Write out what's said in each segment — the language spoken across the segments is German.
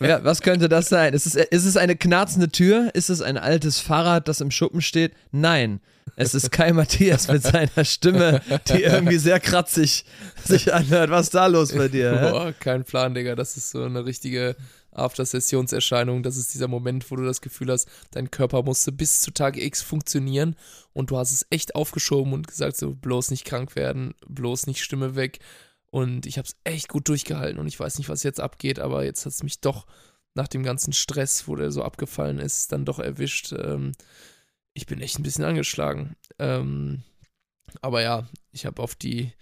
ja, was könnte das sein? Ist es, ist es eine knarzende Tür? Ist es ein altes Fahrrad, das im Schuppen steht? Nein. Es ist Kai Matthias mit seiner Stimme, die irgendwie sehr kratzig sich anhört. Was ist da los bei dir? Boah, kein Plan, Digga. Das ist so eine richtige After-Sessionserscheinung. Das ist dieser Moment, wo du das Gefühl hast, dein Körper musste bis zu Tag X funktionieren und du hast es echt aufgeschoben und gesagt, so bloß nicht krank werden, bloß nicht Stimme weg. Und ich habe es echt gut durchgehalten und ich weiß nicht, was jetzt abgeht, aber jetzt hat es mich doch nach dem ganzen Stress, wo der so abgefallen ist, dann doch erwischt. Ähm, ich bin echt ein bisschen angeschlagen. Ähm, aber ja, ich habe auf die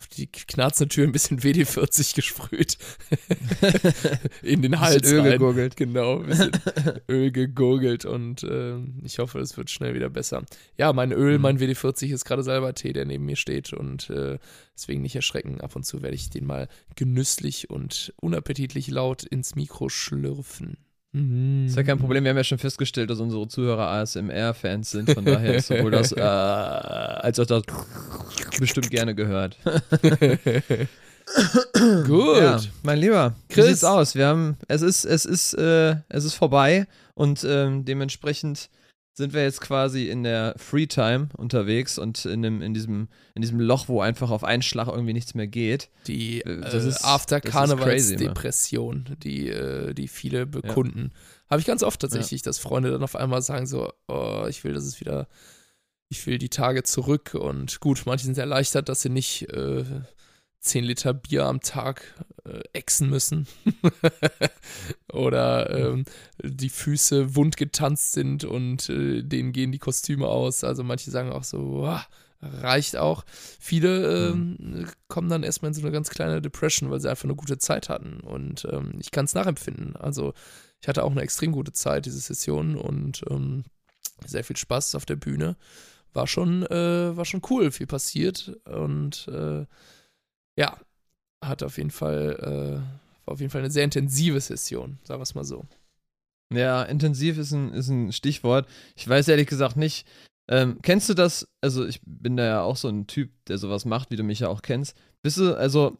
auf die knarzende Tür ein bisschen WD-40 gesprüht. In den Hals Öl rein. gegurgelt. Genau, ein bisschen Öl gegurgelt und äh, ich hoffe, es wird schnell wieder besser. Ja, mein Öl, Mhm. mein WD-40 ist gerade Salbei-Tee, der neben mir steht und äh, deswegen nicht erschrecken. Ab und zu werde ich den mal genüsslich und unappetitlich laut ins Mikro schlürfen. Mhm. Ist ja kein Problem, wir haben ja schon festgestellt, dass unsere Zuhörer ASMR-Fans sind, von daher ist sowohl das äh, als auch das bestimmt gerne gehört. Gut. Ja, mein Lieber, Chris. wie sieht's aus? Wir haben, es ist, es ist, äh, es ist vorbei und ähm, dementsprechend sind wir jetzt quasi in der Freetime unterwegs und in, dem, in, diesem, in diesem Loch, wo einfach auf einen Schlag irgendwie nichts mehr geht. Die Äh, äh, das ist- das ist After-Karnevals-Depression, die, äh, die viele bekunden. Habe ich ganz oft tatsächlich, dass Freunde dann auf einmal sagen so, oh, ich will, dass es wieder, ich will die Tage zurück und gut, manche sind erleichtert, dass sie nicht äh, 10 Liter Bier am Tag äh, exen müssen oder ähm, die Füße wund getanzt sind und äh, denen gehen die Kostüme aus. Also manche sagen auch so, "Boah, reicht auch. Viele ähm, kommen dann erstmal in so eine ganz kleine Depression, weil sie einfach eine gute Zeit hatten. Und ähm, ich kann es nachempfinden. Also ich hatte auch eine extrem gute Zeit, diese Session und ähm, sehr viel Spaß auf der Bühne. War schon, äh, war schon cool, viel passiert und äh, ja, hat auf jeden Fall, äh, war auf jeden Fall eine sehr intensive Session, sagen wir es mal so. Ja, intensiv ist ein, ist ein Stichwort. Ich weiß ehrlich gesagt nicht. Ähm, kennst du das? Also, ich bin da ja auch so ein Typ, der sowas macht, wie du mich ja auch kennst. Bist du, also,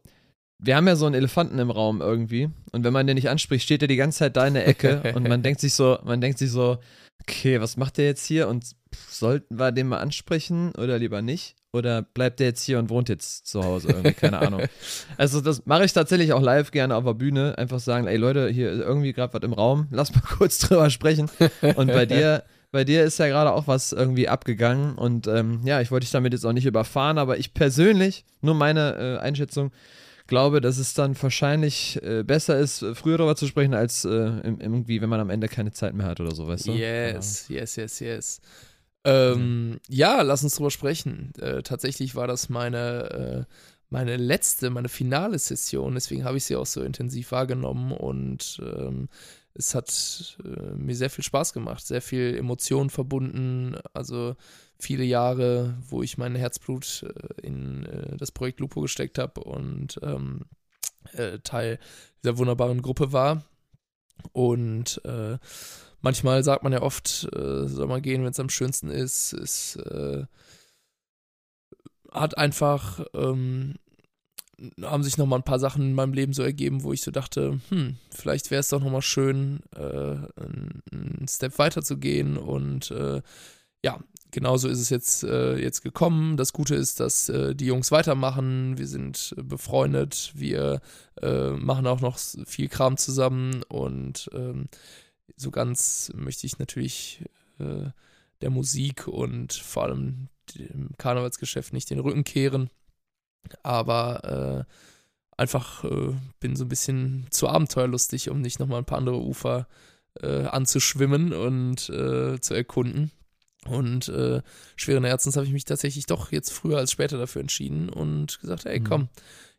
wir haben ja so einen Elefanten im Raum irgendwie. Und wenn man den nicht anspricht, steht er die ganze Zeit da in der Ecke. und man denkt sich so, man denkt sich so, okay, was macht der jetzt hier? Und pff, sollten wir den mal ansprechen oder lieber nicht? Oder bleibt der jetzt hier und wohnt jetzt zu Hause irgendwie? Keine Ahnung. Also das mache ich tatsächlich auch live gerne auf der Bühne. Einfach sagen, ey Leute, hier ist irgendwie gerade was im Raum, lass mal kurz drüber sprechen. Und bei dir, bei dir ist ja gerade auch was irgendwie abgegangen. Und ähm, ja, ich wollte dich damit jetzt auch nicht überfahren, aber ich persönlich, nur meine äh, Einschätzung, glaube, dass es dann wahrscheinlich äh, besser ist, früher darüber zu sprechen, als äh, irgendwie, wenn man am Ende keine Zeit mehr hat oder so, weißt du? Yes, yes, yes, yes. Ähm, ja, lass uns drüber sprechen. Äh, tatsächlich war das meine, äh, meine letzte, meine finale Session, deswegen habe ich sie auch so intensiv wahrgenommen und ähm, es hat äh, mir sehr viel Spaß gemacht, sehr viel Emotionen verbunden, also viele Jahre, wo ich mein Herzblut äh, in äh, das Projekt Lupo gesteckt habe und ähm, äh, Teil dieser wunderbaren Gruppe war. Und äh, manchmal sagt man ja oft, äh, soll man gehen, wenn es am schönsten ist. Es äh, hat einfach, ähm, haben sich nochmal ein paar Sachen in meinem Leben so ergeben, wo ich so dachte, hm, vielleicht wäre es doch nochmal schön, äh, einen, Step weiter zu gehen. Und äh, ja, genauso ist es jetzt, äh, jetzt gekommen. Das Gute ist, dass äh, die Jungs weitermachen. Wir sind befreundet. Wir machen auch noch viel Kram zusammen. Und ähm, so ganz möchte ich natürlich äh, der Musik und vor allem dem Karnevalsgeschäft nicht den Rücken kehren. Aber äh, einfach äh, bin so ein bisschen zu abenteuerlustig, um nicht nochmal ein paar andere Ufer äh, anzuschwimmen und äh, zu erkunden. Und äh, schweren Herzens habe ich mich tatsächlich doch jetzt früher als später dafür entschieden und gesagt, hey, Mhm. komm,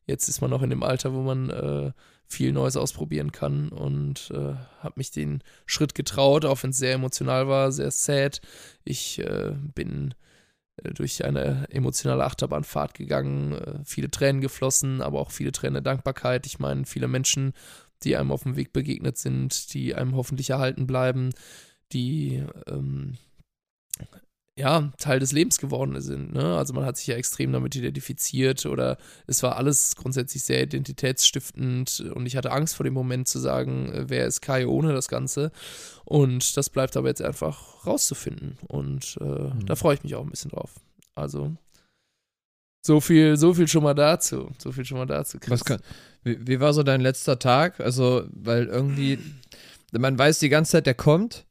jetzt ist man noch in dem Alter, wo man viel Neues ausprobieren kann und äh, habe mich den Schritt getraut, auch wenn es sehr emotional war, sehr sad. Ich äh, bin äh, durch eine emotionale Achterbahnfahrt gegangen, äh, viele Tränen geflossen, aber auch viele Tränen der Dankbarkeit. Ich meine, viele Menschen, die einem auf dem Weg begegnet sind, die einem hoffentlich erhalten bleiben, die ähm, ja, Teil des Lebens geworden sind. Ne? Also man hat sich ja extrem damit identifiziert oder es war alles grundsätzlich sehr identitätsstiftend und ich hatte Angst vor dem Moment zu sagen, äh, wer ist Kai ohne das Ganze. Und das bleibt aber jetzt einfach rauszufinden. Und äh, mhm. da freue ich mich auch ein bisschen drauf. Also so viel, so viel schon mal dazu. So viel schon mal dazu. Was kann, wie, wie war so dein letzter Tag? Also, weil irgendwie, man weiß die ganze Zeit, der kommt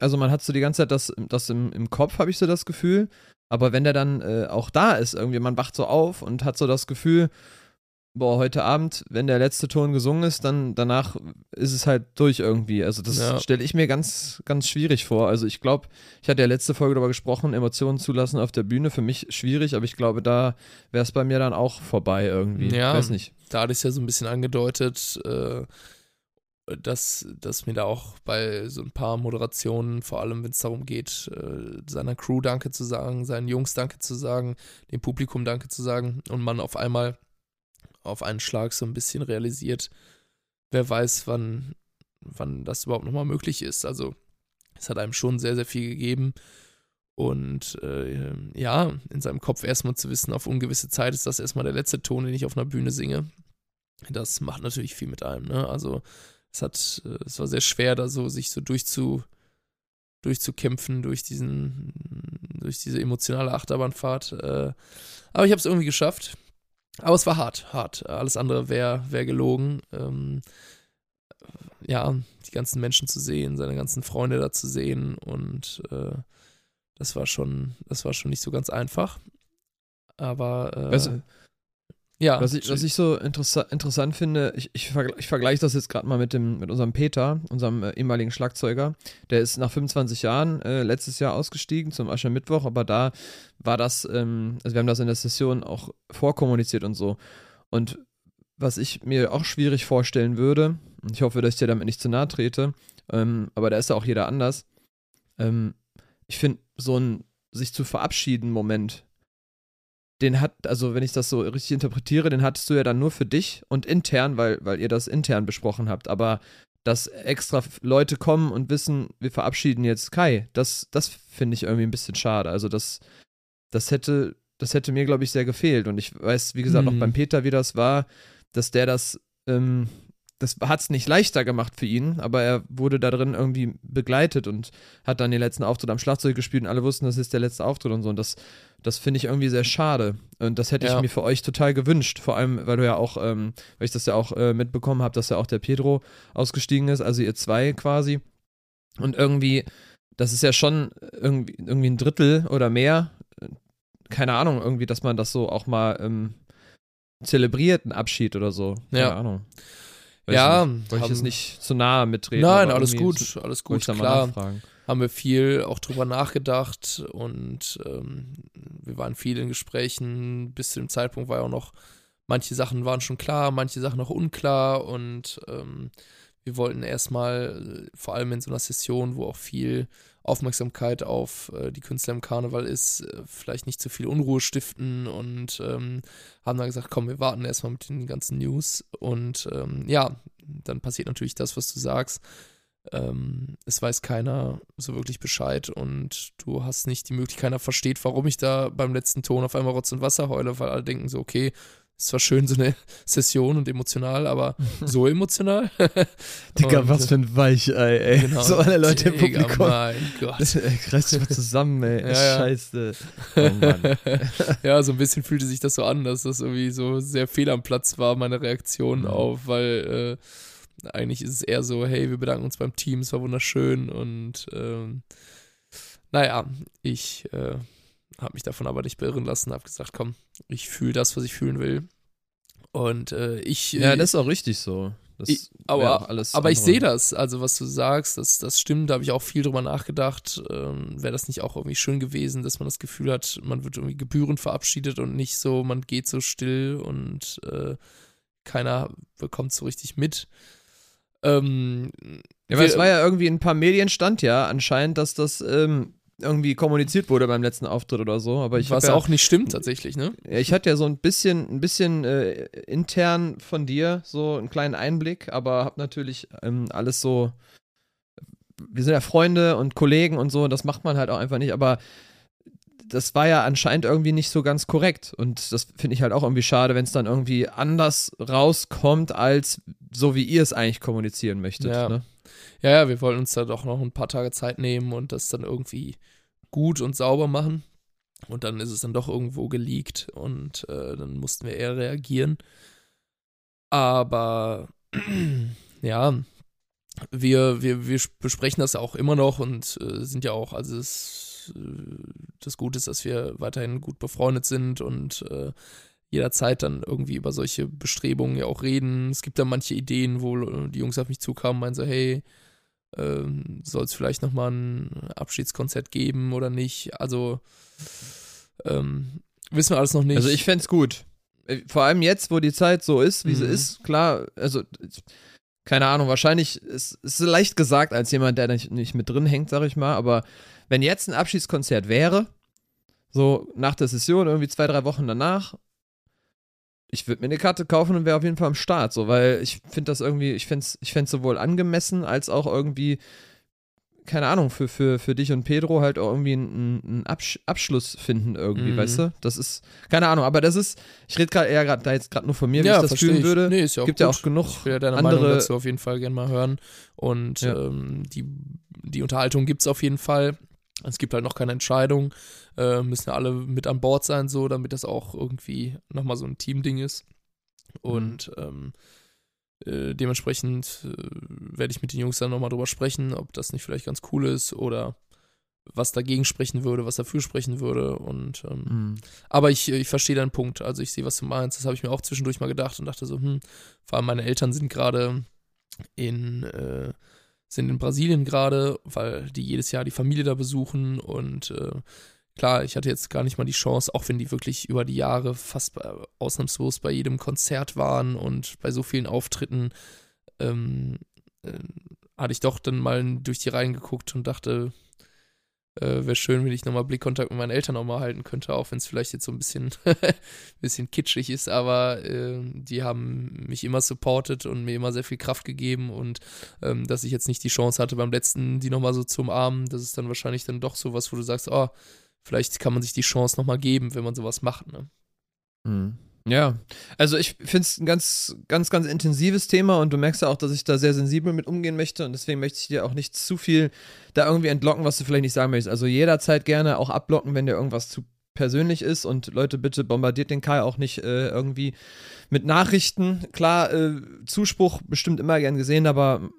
also man hat so die ganze Zeit das, das im, im Kopf, habe ich so das Gefühl. Aber wenn der dann äh, auch da ist, irgendwie, man wacht so auf und hat so das Gefühl, boah, heute Abend, wenn der letzte Ton gesungen ist, dann danach ist es halt durch irgendwie. Also das ja. stelle ich mir ganz, ganz schwierig vor. Also ich glaube, ich hatte ja letzte Folge darüber gesprochen, Emotionen zulassen auf der Bühne, für mich schwierig, aber ich glaube, da wäre es bei mir dann auch vorbei irgendwie. Ja, weiß nicht. Da hatte ich es ja so ein bisschen angedeutet, äh, dass, dass mir da auch bei so ein paar Moderationen, vor allem wenn es darum geht, äh, seiner Crew Danke zu sagen, seinen Jungs Danke zu sagen, dem Publikum Danke zu sagen und man auf einmal auf einen Schlag so ein bisschen realisiert, wer weiß, wann, wann das überhaupt nochmal möglich ist. Also es hat einem schon sehr, sehr viel gegeben. Und äh, ja, in seinem Kopf erstmal zu wissen, auf ungewisse Zeit ist das erstmal der letzte Ton, den ich auf einer Bühne singe. Das macht natürlich viel mit einem. Ne? Also es hat, äh, es war sehr schwer, da so sich so durchzu, durchzukämpfen durch diesen, durch diese emotionale Achterbahnfahrt. Äh, aber ich habe es irgendwie geschafft. Aber es war hart, hart. Alles andere wäre wär gelogen. Ähm, ja, die ganzen Menschen zu sehen, seine ganzen Freunde da zu sehen und äh, das war schon, das war schon nicht so ganz einfach. Aber äh, du, ja. Was ich, was ich so interessa interessant finde, ich, ich, vergl ich vergleiche das jetzt gerade mal mit, dem, mit unserem Peter, unserem äh, ehemaligen Schlagzeuger. Der ist nach 25 Jahren äh, letztes Jahr ausgestiegen zum Aschermittwoch, aber da war das, ähm, also wir haben das in der Session auch vorkommuniziert und so. Und was ich mir auch schwierig vorstellen würde, und ich hoffe, dass ich dir damit nicht zu nahe trete, ähm, aber da ist ja auch jeder anders. Ähm, ich finde, so ein sich zu verabschieden Moment, den hat, also wenn ich das so richtig interpretiere, den hattest du ja dann nur für dich und intern, weil, weil ihr das intern besprochen habt. Aber dass extra Leute kommen und wissen, wir verabschieden jetzt Kai, das, das finde ich irgendwie ein bisschen schade. Also das, das hätte, das hätte mir, glaube ich, sehr gefehlt. Und ich weiß, wie gesagt, mhm. auch beim Peter, wie das war, dass der das ähm, das hat es nicht leichter gemacht für ihn, aber er wurde da drin irgendwie begleitet und hat dann den letzten Auftritt am Schlagzeug gespielt und alle wussten, das ist der letzte Auftritt und so. Und das, das finde ich irgendwie sehr schade. Und das hätte ja. ich mir für euch total gewünscht. Vor allem, weil du ja auch, ähm, weil ich das ja auch äh, mitbekommen habe, dass ja auch der Pedro ausgestiegen ist, also ihr zwei quasi. Und irgendwie, das ist ja schon irgendwie, irgendwie ein Drittel oder mehr. Keine Ahnung, irgendwie, dass man das so auch mal ähm, zelebriert, ein Abschied oder so. Keine ja. Ahnung. Weiß ja, nicht, wollte ich jetzt nicht zu nahe mitreden. Nein, alles gut, alles gut, klar. Haben wir viel auch drüber nachgedacht und ähm, wir waren viel in Gesprächen. Bis zu dem Zeitpunkt war ja auch noch, manche Sachen waren schon klar, manche Sachen noch unklar und ähm, wir wollten erstmal, vor allem in so einer Session, wo auch viel Aufmerksamkeit auf äh, die Künstler im Karneval ist, äh, vielleicht nicht zu viel Unruhe stiften und ähm, haben dann gesagt, komm, wir warten erstmal mit den ganzen News. Und ähm, ja, dann passiert natürlich das, was du sagst. Ähm, es weiß keiner so wirklich Bescheid und du hast nicht die Möglichkeit, keiner versteht, warum ich da beim letzten Ton auf einmal Rotz und Wasser heule, weil alle denken so, okay, es war schön, so eine Session und emotional, aber so emotional. Digga, und, was für ein Weichei, ey. Genau, so alle Leute Digga, im Publikum. mein Gott. Reiß dich mal zusammen, ey. Ja, ja. Scheiße. Oh Mann. ja, so ein bisschen fühlte sich das so an, dass das irgendwie so sehr fehl am Platz war, meine Reaktion mhm. auf, weil äh, eigentlich ist es eher so, hey, wir bedanken uns beim Team, es war wunderschön und ähm, naja, ich äh, habe mich davon aber nicht beirren lassen, habe gesagt, komm, ich fühle das, was ich fühlen will. Und äh, ich. Ja, das ist auch richtig so. Ich, aber aber ich sehe das, also was du sagst, das, das stimmt, da habe ich auch viel drüber nachgedacht. Ähm, Wäre das nicht auch irgendwie schön gewesen, dass man das Gefühl hat, man wird irgendwie gebührend verabschiedet und nicht so, man geht so still und äh, keiner bekommt so richtig mit. Ähm, ja, weil es war ja irgendwie in ein paar Medien stand ja anscheinend, dass das ähm, irgendwie kommuniziert wurde beim letzten Auftritt oder so. Aber ich Was ja, auch nicht stimmt tatsächlich, ne? Ich hatte ja so ein bisschen, ein bisschen äh, intern von dir so einen kleinen Einblick, aber hab natürlich ähm, alles so. Wir sind ja Freunde und Kollegen und so, das macht man halt auch einfach nicht. Aber das war ja anscheinend irgendwie nicht so ganz korrekt. Und das finde ich halt auch irgendwie schade, wenn es dann irgendwie anders rauskommt, als so wie ihr es eigentlich kommunizieren möchtet. Ja. Ne? Ja, ja, wir wollten uns da doch noch ein paar Tage Zeit nehmen und das dann irgendwie gut und sauber machen. Und dann ist es dann doch irgendwo geleakt und äh, dann mussten wir eher reagieren. Aber ja, wir, wir, wir besprechen das auch immer noch und äh, sind ja auch, also es, äh, das Gute ist, dass wir weiterhin gut befreundet sind und äh, jederzeit dann irgendwie über solche Bestrebungen ja auch reden. Es gibt da manche Ideen, wo die Jungs auf mich zukamen und meinen so, hey, ähm, soll es vielleicht nochmal ein Abschiedskonzert geben oder nicht? Also ähm, wissen wir alles noch nicht. Also ich fände es gut. Äh, vor allem jetzt, wo die Zeit so ist, wie mhm. sie ist, klar, also keine Ahnung, wahrscheinlich ist es leicht gesagt als jemand, der nicht, nicht mit drin hängt, sag ich mal, aber wenn jetzt ein Abschiedskonzert wäre, so nach der Session, irgendwie zwei, drei Wochen danach, ich würde mir eine Karte kaufen und wäre auf jeden Fall am Start, so, weil ich finde das irgendwie, ich fände es ich sowohl angemessen als auch irgendwie keine Ahnung, für, für, für dich und Pedro halt auch irgendwie einen, einen Absch Abschluss finden irgendwie, mhm. weißt du? Das ist, keine Ahnung, aber das ist, ich rede gerade eher gerade da jetzt gerade nur von mir, wie ja, ich das fühlen ich. würde. Nee, ist ja auch Gibt gut. ja auch genug ich will ja deine andere Meinung dazu auf jeden Fall gerne mal hören und ja. ähm, die, die Unterhaltung gibt es auf jeden Fall. Es gibt halt noch keine Entscheidung, äh, müssen ja alle mit an Bord sein, so, damit das auch irgendwie nochmal so ein Team-Ding ist. Mhm. Und ähm, äh, dementsprechend äh, werde ich mit den Jungs dann nochmal drüber sprechen, ob das nicht vielleicht ganz cool ist oder was dagegen sprechen würde, was dafür sprechen würde. Und ähm, mhm. aber ich, ich verstehe deinen Punkt. Also ich sehe, was du meinst. Das habe ich mir auch zwischendurch mal gedacht und dachte so, hm, vor allem meine Eltern sind gerade in äh, sind in Brasilien gerade, weil die jedes Jahr die Familie da besuchen und äh, Klar, ich hatte jetzt gar nicht mal die Chance, auch wenn die wirklich über die Jahre fast bei, ausnahmslos bei jedem Konzert waren und bei so vielen Auftritten, ähm, äh, hatte ich doch dann mal durch die Reihen geguckt und dachte, äh, wäre schön, wenn ich nochmal Blickkontakt mit meinen Eltern auch mal halten könnte, auch wenn es vielleicht jetzt so ein bisschen, bisschen kitschig ist, aber äh, die haben mich immer supportet und mir immer sehr viel Kraft gegeben und ähm, dass ich jetzt nicht die Chance hatte, beim letzten die nochmal so zu umarmen, das ist dann wahrscheinlich dann doch so was, wo du sagst, oh, vielleicht kann man sich die Chance nochmal geben, wenn man sowas macht. Ne? Mhm. Ja, also ich finde es ein ganz, ganz, ganz intensives Thema und du merkst ja auch, dass ich da sehr sensibel mit umgehen möchte und deswegen möchte ich dir auch nicht zu viel da irgendwie entlocken, was du vielleicht nicht sagen möchtest. Also jederzeit gerne auch abblocken, wenn dir irgendwas zu persönlich ist und Leute, bitte bombardiert den Kai auch nicht äh, irgendwie mit Nachrichten. Klar, äh, Zuspruch bestimmt immer gern gesehen, aber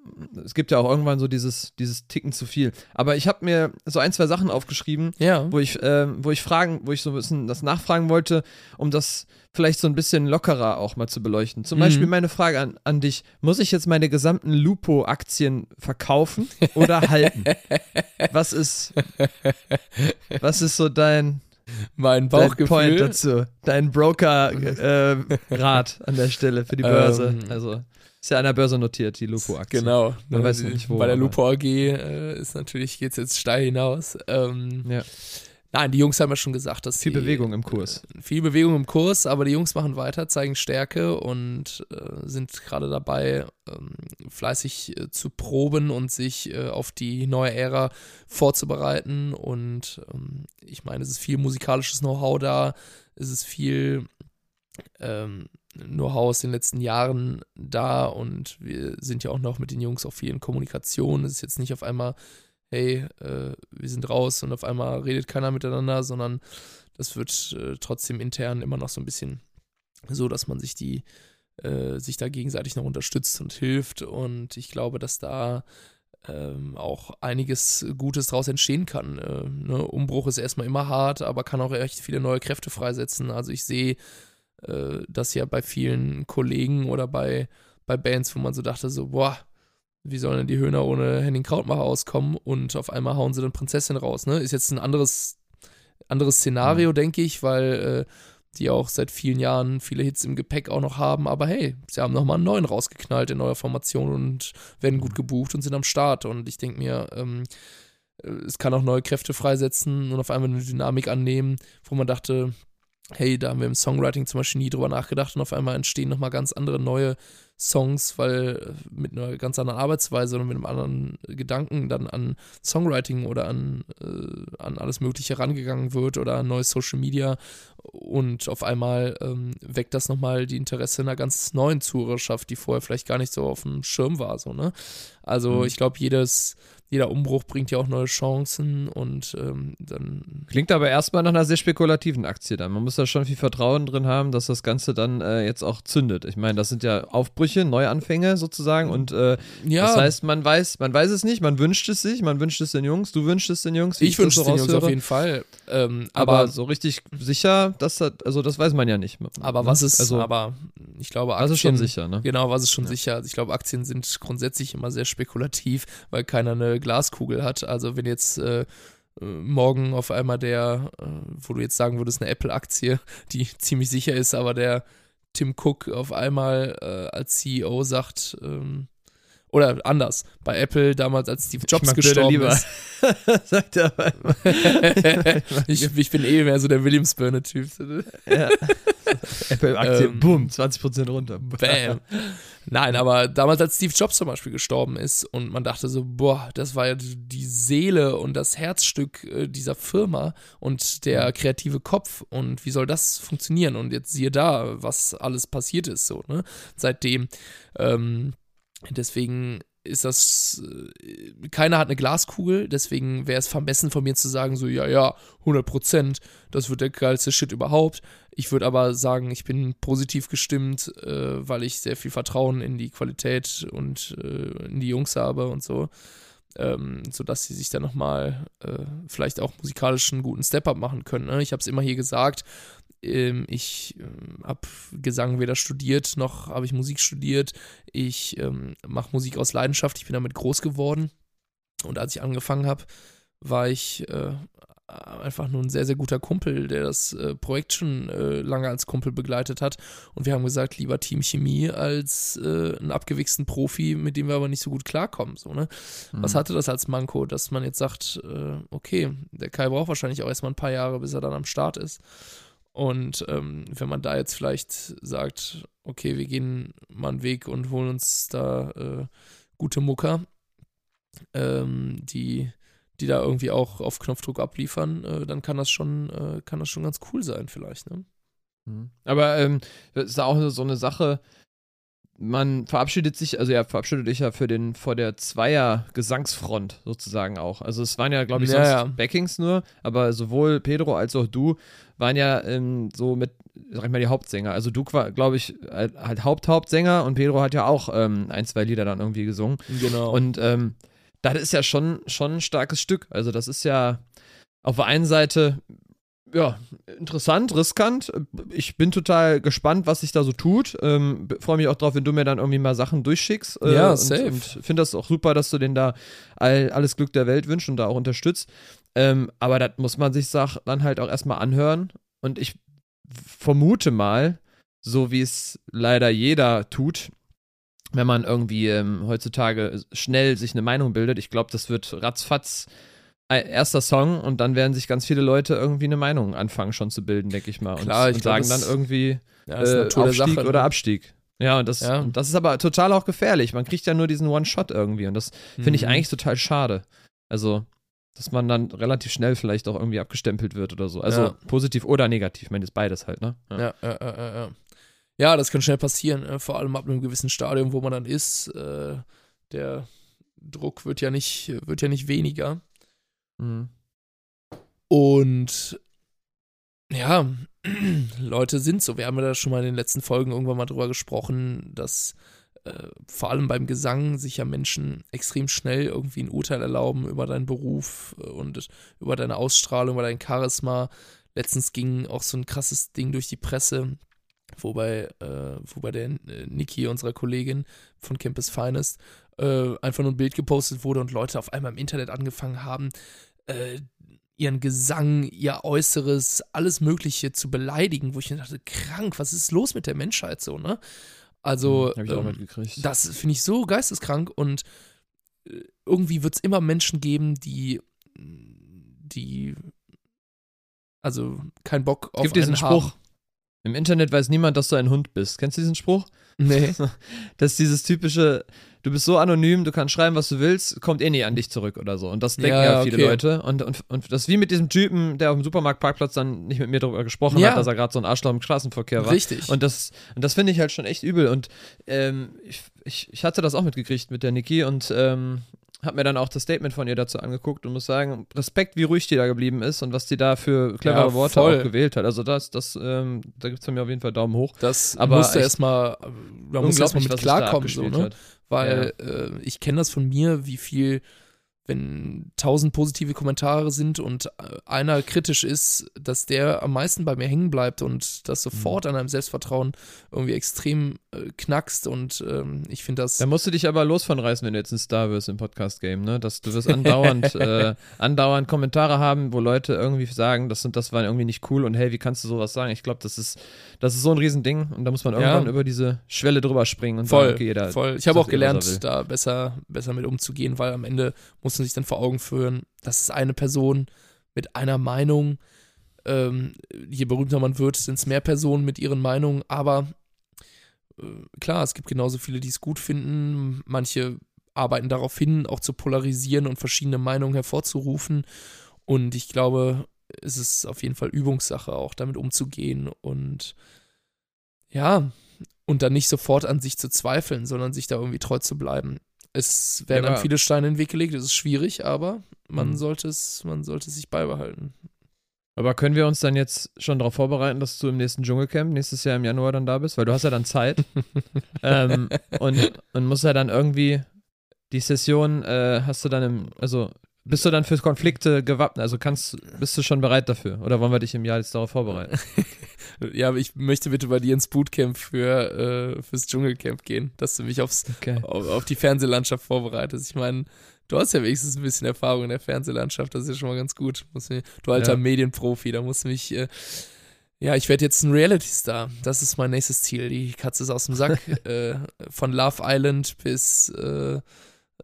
es gibt ja auch irgendwann so dieses, dieses Ticken zu viel. Aber ich habe mir so ein, zwei Sachen aufgeschrieben, ja. wo ich, äh, wo ich fragen, wo ich so ein bisschen das nachfragen wollte, um das vielleicht so ein bisschen lockerer auch mal zu beleuchten. Zum mhm. Beispiel meine Frage an, an dich: Muss ich jetzt meine gesamten Lupo-Aktien verkaufen oder halten? was ist, was ist so dein mein Bauchgefühl. Dein Point dazu. Dein Broker-Rat äh, an der Stelle für die Börse. Ähm, also ist ja an der Börse notiert, die Lupo-Aktie. Genau. Man weiß noch nicht wo. Bei der Lupo AG äh, ist natürlich, geht es jetzt steil hinaus. Ähm, ja. Nein, die Jungs haben ja schon gesagt, dass viel die, Bewegung im Kurs. Äh, viel Bewegung im Kurs, aber die Jungs machen weiter, zeigen Stärke und äh, sind gerade dabei, ähm, fleißig äh, zu proben und sich äh, auf die neue Ära vorzubereiten. Und ähm, ich meine, es ist viel musikalisches Know-how da, es ist viel ähm, Know-how aus den letzten Jahren da und wir sind ja auch noch mit den Jungs auch viel in Kommunikation. Es ist jetzt nicht auf einmal hey, äh, wir sind raus und auf einmal redet keiner miteinander, sondern das wird äh, trotzdem intern immer noch so ein bisschen so, dass man sich die, äh, sich da gegenseitig noch unterstützt und hilft. Und ich glaube, dass da ähm, auch einiges Gutes daraus entstehen kann. Äh, ne? Umbruch ist erstmal immer hart, aber kann auch echt viele neue Kräfte freisetzen. Also ich sehe äh, das ja bei vielen Kollegen oder bei, bei Bands, wo man so dachte, so, boah, wie sollen denn die Höhner ohne Henning Krautmacher auskommen und auf einmal hauen sie dann Prinzessin raus, ne? Ist jetzt ein anderes, anderes Szenario, mhm. denke ich, weil äh, die auch seit vielen Jahren viele Hits im Gepäck auch noch haben, aber hey, sie haben nochmal einen neuen rausgeknallt in neuer Formation und werden gut gebucht und sind am Start und ich denke mir, ähm, äh, es kann auch neue Kräfte freisetzen und auf einmal eine Dynamik annehmen, wo man dachte, hey, da haben wir im Songwriting zum Beispiel nie drüber nachgedacht und auf einmal entstehen nochmal ganz andere neue Songs, weil mit einer ganz anderen Arbeitsweise und mit einem anderen Gedanken dann an Songwriting oder an, äh, an alles Mögliche rangegangen wird oder an neues Social Media und auf einmal ähm, weckt das nochmal die Interesse einer ganz neuen Zuhörerschaft, die vorher vielleicht gar nicht so auf dem Schirm war, so, ne? Also mhm. ich glaube, jedes jeder Umbruch bringt ja auch neue Chancen und ähm, dann. Klingt aber erstmal nach einer sehr spekulativen Aktie dann. Man muss da schon viel Vertrauen drin haben, dass das Ganze dann äh, jetzt auch zündet. Ich meine, das sind ja Aufbrüche, Neuanfänge sozusagen und äh, ja. das heißt, man weiß, man weiß es nicht, man wünscht es sich, man wünscht es den Jungs, du wünschst es den Jungs. Ich, ich wünsche es den Jungs auf jeden Fall. Ähm, aber, aber, so richtig sicher, das, also das weiß man ja nicht. Aber was ist, also, aber ich glaube, Aktien. Das ist schon sicher, ne? Genau, was ist schon ja. sicher. Also ich glaube, Aktien sind grundsätzlich immer sehr spekulativ, weil keiner eine Glaskugel hat. Also wenn jetzt äh, morgen auf einmal der, äh, wo du jetzt sagen würdest, eine Apple-Aktie, die ziemlich sicher ist, aber der Tim Cook auf einmal äh, als CEO sagt, ähm, oder anders, bei Apple damals, als Steve Jobs gestorben lieber. ist. Sagt er ich, ich bin eh mehr so der Williams-Burner-Typ. ja. Apple-Aktie, ähm, boom, 20% runter. Bam. Nein, aber damals, als Steve Jobs zum Beispiel gestorben ist und man dachte so, boah, das war ja die Seele und das Herzstück äh, dieser Firma und der mhm. kreative Kopf und wie soll das funktionieren? Und jetzt siehe da, was alles passiert ist, so, ne? Seitdem. Ähm, Deswegen ist das, äh, keiner hat eine Glaskugel, deswegen wäre es vermessen von mir zu sagen, so, ja, ja, 100 Prozent, das wird der geilste Shit überhaupt. Ich würde aber sagen, ich bin positiv gestimmt, äh, weil ich sehr viel Vertrauen in die Qualität und äh, in die Jungs habe und so, ähm, sodass sie sich dann nochmal äh, vielleicht auch musikalisch einen guten Step-Up machen können. Ne? Ich habe es immer hier gesagt, ähm, ich ähm, habe Gesang weder studiert, noch habe ich Musik studiert. Ich ähm, mache Musik aus Leidenschaft. Ich bin damit groß geworden. Und als ich angefangen habe, war ich äh, einfach nur ein sehr, sehr guter Kumpel, der das äh, Projekt schon äh, lange als Kumpel begleitet hat. Und wir haben gesagt, lieber Team Chemie als äh, einen abgewichsten Profi, mit dem wir aber nicht so gut klarkommen. So, ne? Mhm. Was hatte das als Manko, dass man jetzt sagt, äh, okay, der Kai braucht wahrscheinlich auch erstmal ein paar Jahre, bis er dann am Start ist. Und ähm, wenn man da jetzt vielleicht sagt, okay, wir gehen mal einen Weg und holen uns da äh, gute Mucker, ähm, die, die da irgendwie auch auf Knopfdruck abliefern, äh, dann kann das schon, äh, kann das schon ganz cool sein, vielleicht, ne? Mhm. Aber ähm, ist da auch so eine Sache, man verabschiedet sich, also ja, verabschiedet dich ja für den, vor der Zweier-Gesangsfront sozusagen auch. Also es waren ja, glaube ich, sonst ja, ja. Backings nur, aber sowohl Pedro als auch du waren ja ähm, so mit, sag ich mal, die Hauptsänger. Also du war, glaube ich, halt, halt Haupt-Hauptsänger und Pedro hat ja auch ähm, ein, zwei Lieder dann irgendwie gesungen. Genau. Und ähm, das ist ja schon, schon ein starkes Stück. Also das ist ja auf der einen Seite ja, interessant, riskant. Ich bin total gespannt, was sich da so tut. Ähm, Freue mich auch drauf, wenn du mir dann irgendwie mal Sachen durchschickst. Äh, ja, safe. Und finde das auch super, dass du denen da all, alles Glück der Welt wünschst und da auch unterstützt. Ähm, aber das muss man sich dann halt auch erstmal anhören. Und ich vermute mal, so wie es leider jeder tut, wenn man irgendwie ähm, heutzutage schnell sich eine Meinung bildet, ich glaube, das wird ratzfatz erster Song und dann werden sich ganz viele Leute irgendwie eine Meinung anfangen schon zu bilden, denke ich mal. Klar, und, ich glaub, sagen dann irgendwie ja, äh, Aufstieg Sache, oder ne? Abstieg. Ja, und das, ja. Und das ist aber total auch gefährlich. Man kriegt ja nur diesen One-Shot irgendwie und das finde ich mhm. eigentlich total schade. Also, dass man dann relativ schnell vielleicht auch irgendwie abgestempelt wird oder so. Also ja. positiv oder negativ. Ich meine, das ist beides halt, ne? Ja, ja, ja, ja. ja. ja das kann schnell passieren, äh, vor allem ab einem gewissen Stadium, wo man dann ist. Äh, der Druck wird ja nicht, wird ja nicht weniger. Mhm. Und ja, Leute sind so. Wir haben ja da schon mal in den letzten Folgen irgendwann mal drüber gesprochen, dass äh, vor allem beim Gesang sich ja Menschen extrem schnell irgendwie ein Urteil erlauben über deinen Beruf äh, und über deine Ausstrahlung, über dein Charisma. Letztens ging auch so ein krasses Ding durch die Presse, wobei, äh, wobei der äh, Niki, unserer Kollegin von Campus Finest, äh, einfach nur ein Bild gepostet wurde und Leute auf einmal im Internet angefangen haben, äh, ihren Gesang, ihr Äußeres, alles Mögliche zu beleidigen, wo ich mir dachte, krank, was ist los mit der Menschheit so, ne? Also, hm, ähm, das finde ich so geisteskrank und äh, irgendwie wird es immer Menschen geben, die, die, also keinen Bock auf Gibt diesen Spruch, Im Internet weiß niemand, dass du ein Hund bist. Kennst du diesen Spruch? Nee. Das ist dieses typische, du bist so anonym, du kannst schreiben, was du willst, kommt eh nie an dich zurück oder so. Und das denken Ja, ja, viele okay. Leute. Und, und, und das ist wie mit diesem Typen, der auf dem Supermarktparkplatz dann nicht mit mir darüber gesprochen Ja. hat, dass er gerade so ein Arschloch im Straßenverkehr war. Richtig. Und das, und das finde ich halt schon echt übel. Und ähm, ich, ich, ich hatte das auch mitgekriegt mit der Niki und ähm, habe mir dann auch das Statement von ihr dazu angeguckt und muss sagen, Respekt, wie ruhig die da geblieben ist und was die da für clevere Ja, Worte voll. auch gewählt hat. Also das, das, ähm, da gibt es von mir auf jeden Fall Daumen hoch. das aber musst du erstmal, da musst du erstmal mit klarkommen, so, ne? Weil äh, ich kenne das von mir, wie viel, wenn tausend positive Kommentare sind und äh, einer kritisch ist, dass der am meisten bei mir hängen bleibt und das sofort Mhm. an einem Selbstvertrauen irgendwie extrem äh, knackst und ähm, ich finde das Da musst du dich aber los von reißen, wenn du jetzt ein Star wirst im Podcast-Game, ne? Dass du wirst andauernd, äh, andauernd Kommentare haben, wo Leute irgendwie sagen, das und das war irgendwie nicht cool und hey, wie kannst du sowas sagen? Ich glaube, das ist, das ist so ein Riesending und da muss man Ja. irgendwann über diese Schwelle drüber springen und Voll, sagen, okay, jeder. voll. Ich habe auch gelernt, da besser, besser mit umzugehen, weil am Ende muss man sich dann vor Augen führen, das ist eine Person mit einer Meinung. Ähm, je berühmter man wird, sind es mehr Personen mit ihren Meinungen, aber äh, klar, es gibt genauso viele, die es gut finden. Manche arbeiten darauf hin, auch zu polarisieren und verschiedene Meinungen hervorzurufen. Und ich glaube, es ist auf jeden Fall Übungssache, auch damit umzugehen und ja, und dann nicht sofort an sich zu zweifeln, sondern sich da irgendwie treu zu bleiben. Es werden Ja, dann aber- viele Steine in den Weg gelegt, es ist schwierig, aber man Mhm. sollte es, man sollte es sich beibehalten. Aber können wir uns dann jetzt schon darauf vorbereiten, dass du im nächsten Dschungelcamp nächstes Jahr im Januar dann da bist? Weil du hast ja dann Zeit ähm, und, und musst ja dann irgendwie die Session äh, hast du dann im, also bist du dann für Konflikte gewappnet? Also kannst, bist du schon bereit dafür? Oder wollen wir dich im Jahr jetzt darauf vorbereiten? Ja, aber ich möchte bitte bei dir ins Bootcamp für, äh, fürs Dschungelcamp gehen, dass du mich aufs, Okay. auf, auf die Fernsehlandschaft vorbereitest. Ich meine, du hast ja wenigstens ein bisschen Erfahrung in der Fernsehlandschaft, das ist ja schon mal ganz gut. Du alter Ja. Medienprofi, da musst du mich. Äh, ja, ich werde jetzt ein Reality-Star. Das ist mein nächstes Ziel. Die Katze ist aus dem Sack. äh, von Love Island bis äh,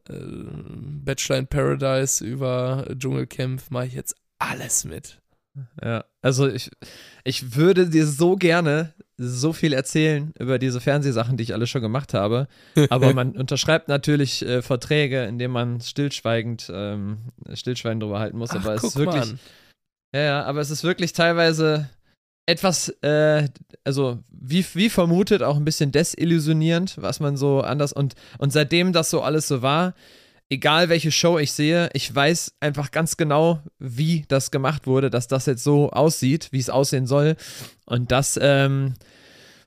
äh, Bachelor in Paradise über Dschungelcamp mache ich jetzt alles mit. Ja, also ich, ich würde dir so gerne so viel erzählen über diese Fernsehsachen, die ich alle schon gemacht habe. Aber man unterschreibt natürlich äh, Verträge, in denen man stillschweigend, ähm, stillschweigend drüber halten muss. Ach, aber es ist wirklich, an. ja, ja, aber es ist wirklich teilweise etwas, äh, also wie, wie vermutet, auch ein bisschen desillusionierend, was man so anders und, und seitdem das so alles so war, egal welche Show ich sehe, ich weiß einfach ganz genau, wie das gemacht wurde, dass das jetzt so aussieht, wie es aussehen soll. Und das, ähm,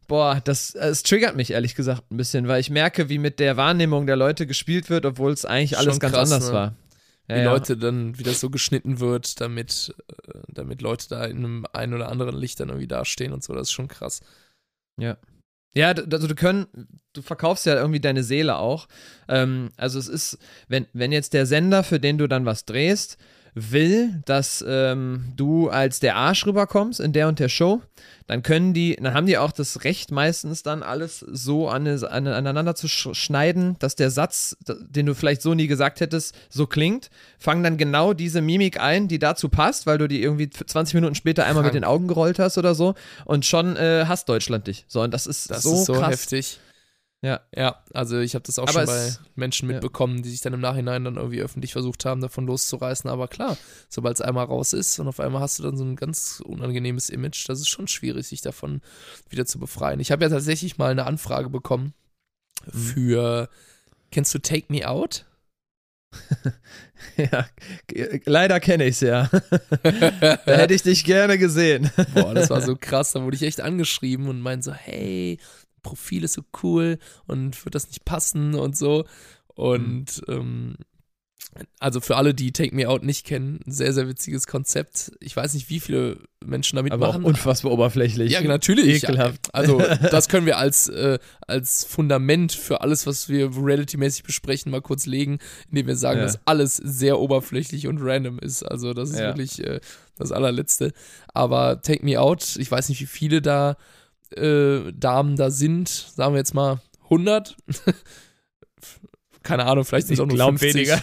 boah, das, es triggert mich ehrlich gesagt ein bisschen, weil ich merke, wie mit der Wahrnehmung der Leute gespielt wird, obwohl es eigentlich alles Schon ganz krass, anders ne? war. Ja, wie ja. Leute dann, wie das so geschnitten wird, damit, äh, damit Leute da in einem ein oder anderen Licht dann irgendwie dastehen und so, das ist schon krass. Ja, d- also du können, du verkaufst ja irgendwie deine Seele auch. Ähm, also es ist, wenn, wenn jetzt der Sender, für den du dann was drehst, will, dass ähm, du als der Arsch rüberkommst in der und der Show, dann können die, dann haben die auch das Recht meistens dann alles so an, an, aneinander zu sch schneiden, dass der Satz, den du vielleicht so nie gesagt hättest, so klingt, fangen dann genau diese Mimik ein, die dazu passt, weil du die irgendwie 20 Minuten später einmal mit Krank. den Augen gerollt hast oder so und schon äh, hasst Deutschland dich. So, und das ist Das so, ist so krass. heftig. Ja. Ja, also ich habe das auch Aber schon bei Menschen ja. mitbekommen, die sich dann im Nachhinein dann irgendwie öffentlich versucht haben, davon loszureißen. Aber klar, sobald es einmal raus ist und auf einmal hast du dann so ein ganz unangenehmes Image, das ist schon schwierig, sich davon wieder zu befreien. Ich habe ja tatsächlich mal eine Anfrage bekommen Mhm. für, kennst du Take Me Out? Ja, g- leider kenne ich es ja. da hätte ich dich gerne gesehen. Boah, das war so krass. Da wurde ich echt angeschrieben und meinen so, hey, Profil ist so cool und wird das nicht passen und so. Und ähm, also für alle, die Take Me Out nicht kennen, ein sehr, sehr witziges Konzept. Ich weiß nicht, wie viele Menschen damit Aber auch machen. unfassbar oberflächlich. ja, natürlich. Ekelhaft. Also, das können wir als, äh, als Fundament für alles, was wir reality-mäßig besprechen, mal kurz legen, indem wir sagen, Ja. dass alles sehr oberflächlich und random ist. Also, das ist Ja. wirklich äh, das allerletzte. Aber Take Me Out, ich weiß nicht, wie viele da äh, Damen da sind. Sagen wir jetzt mal 100. Keine Ahnung, vielleicht sind es auch nur glaube 50. weniger.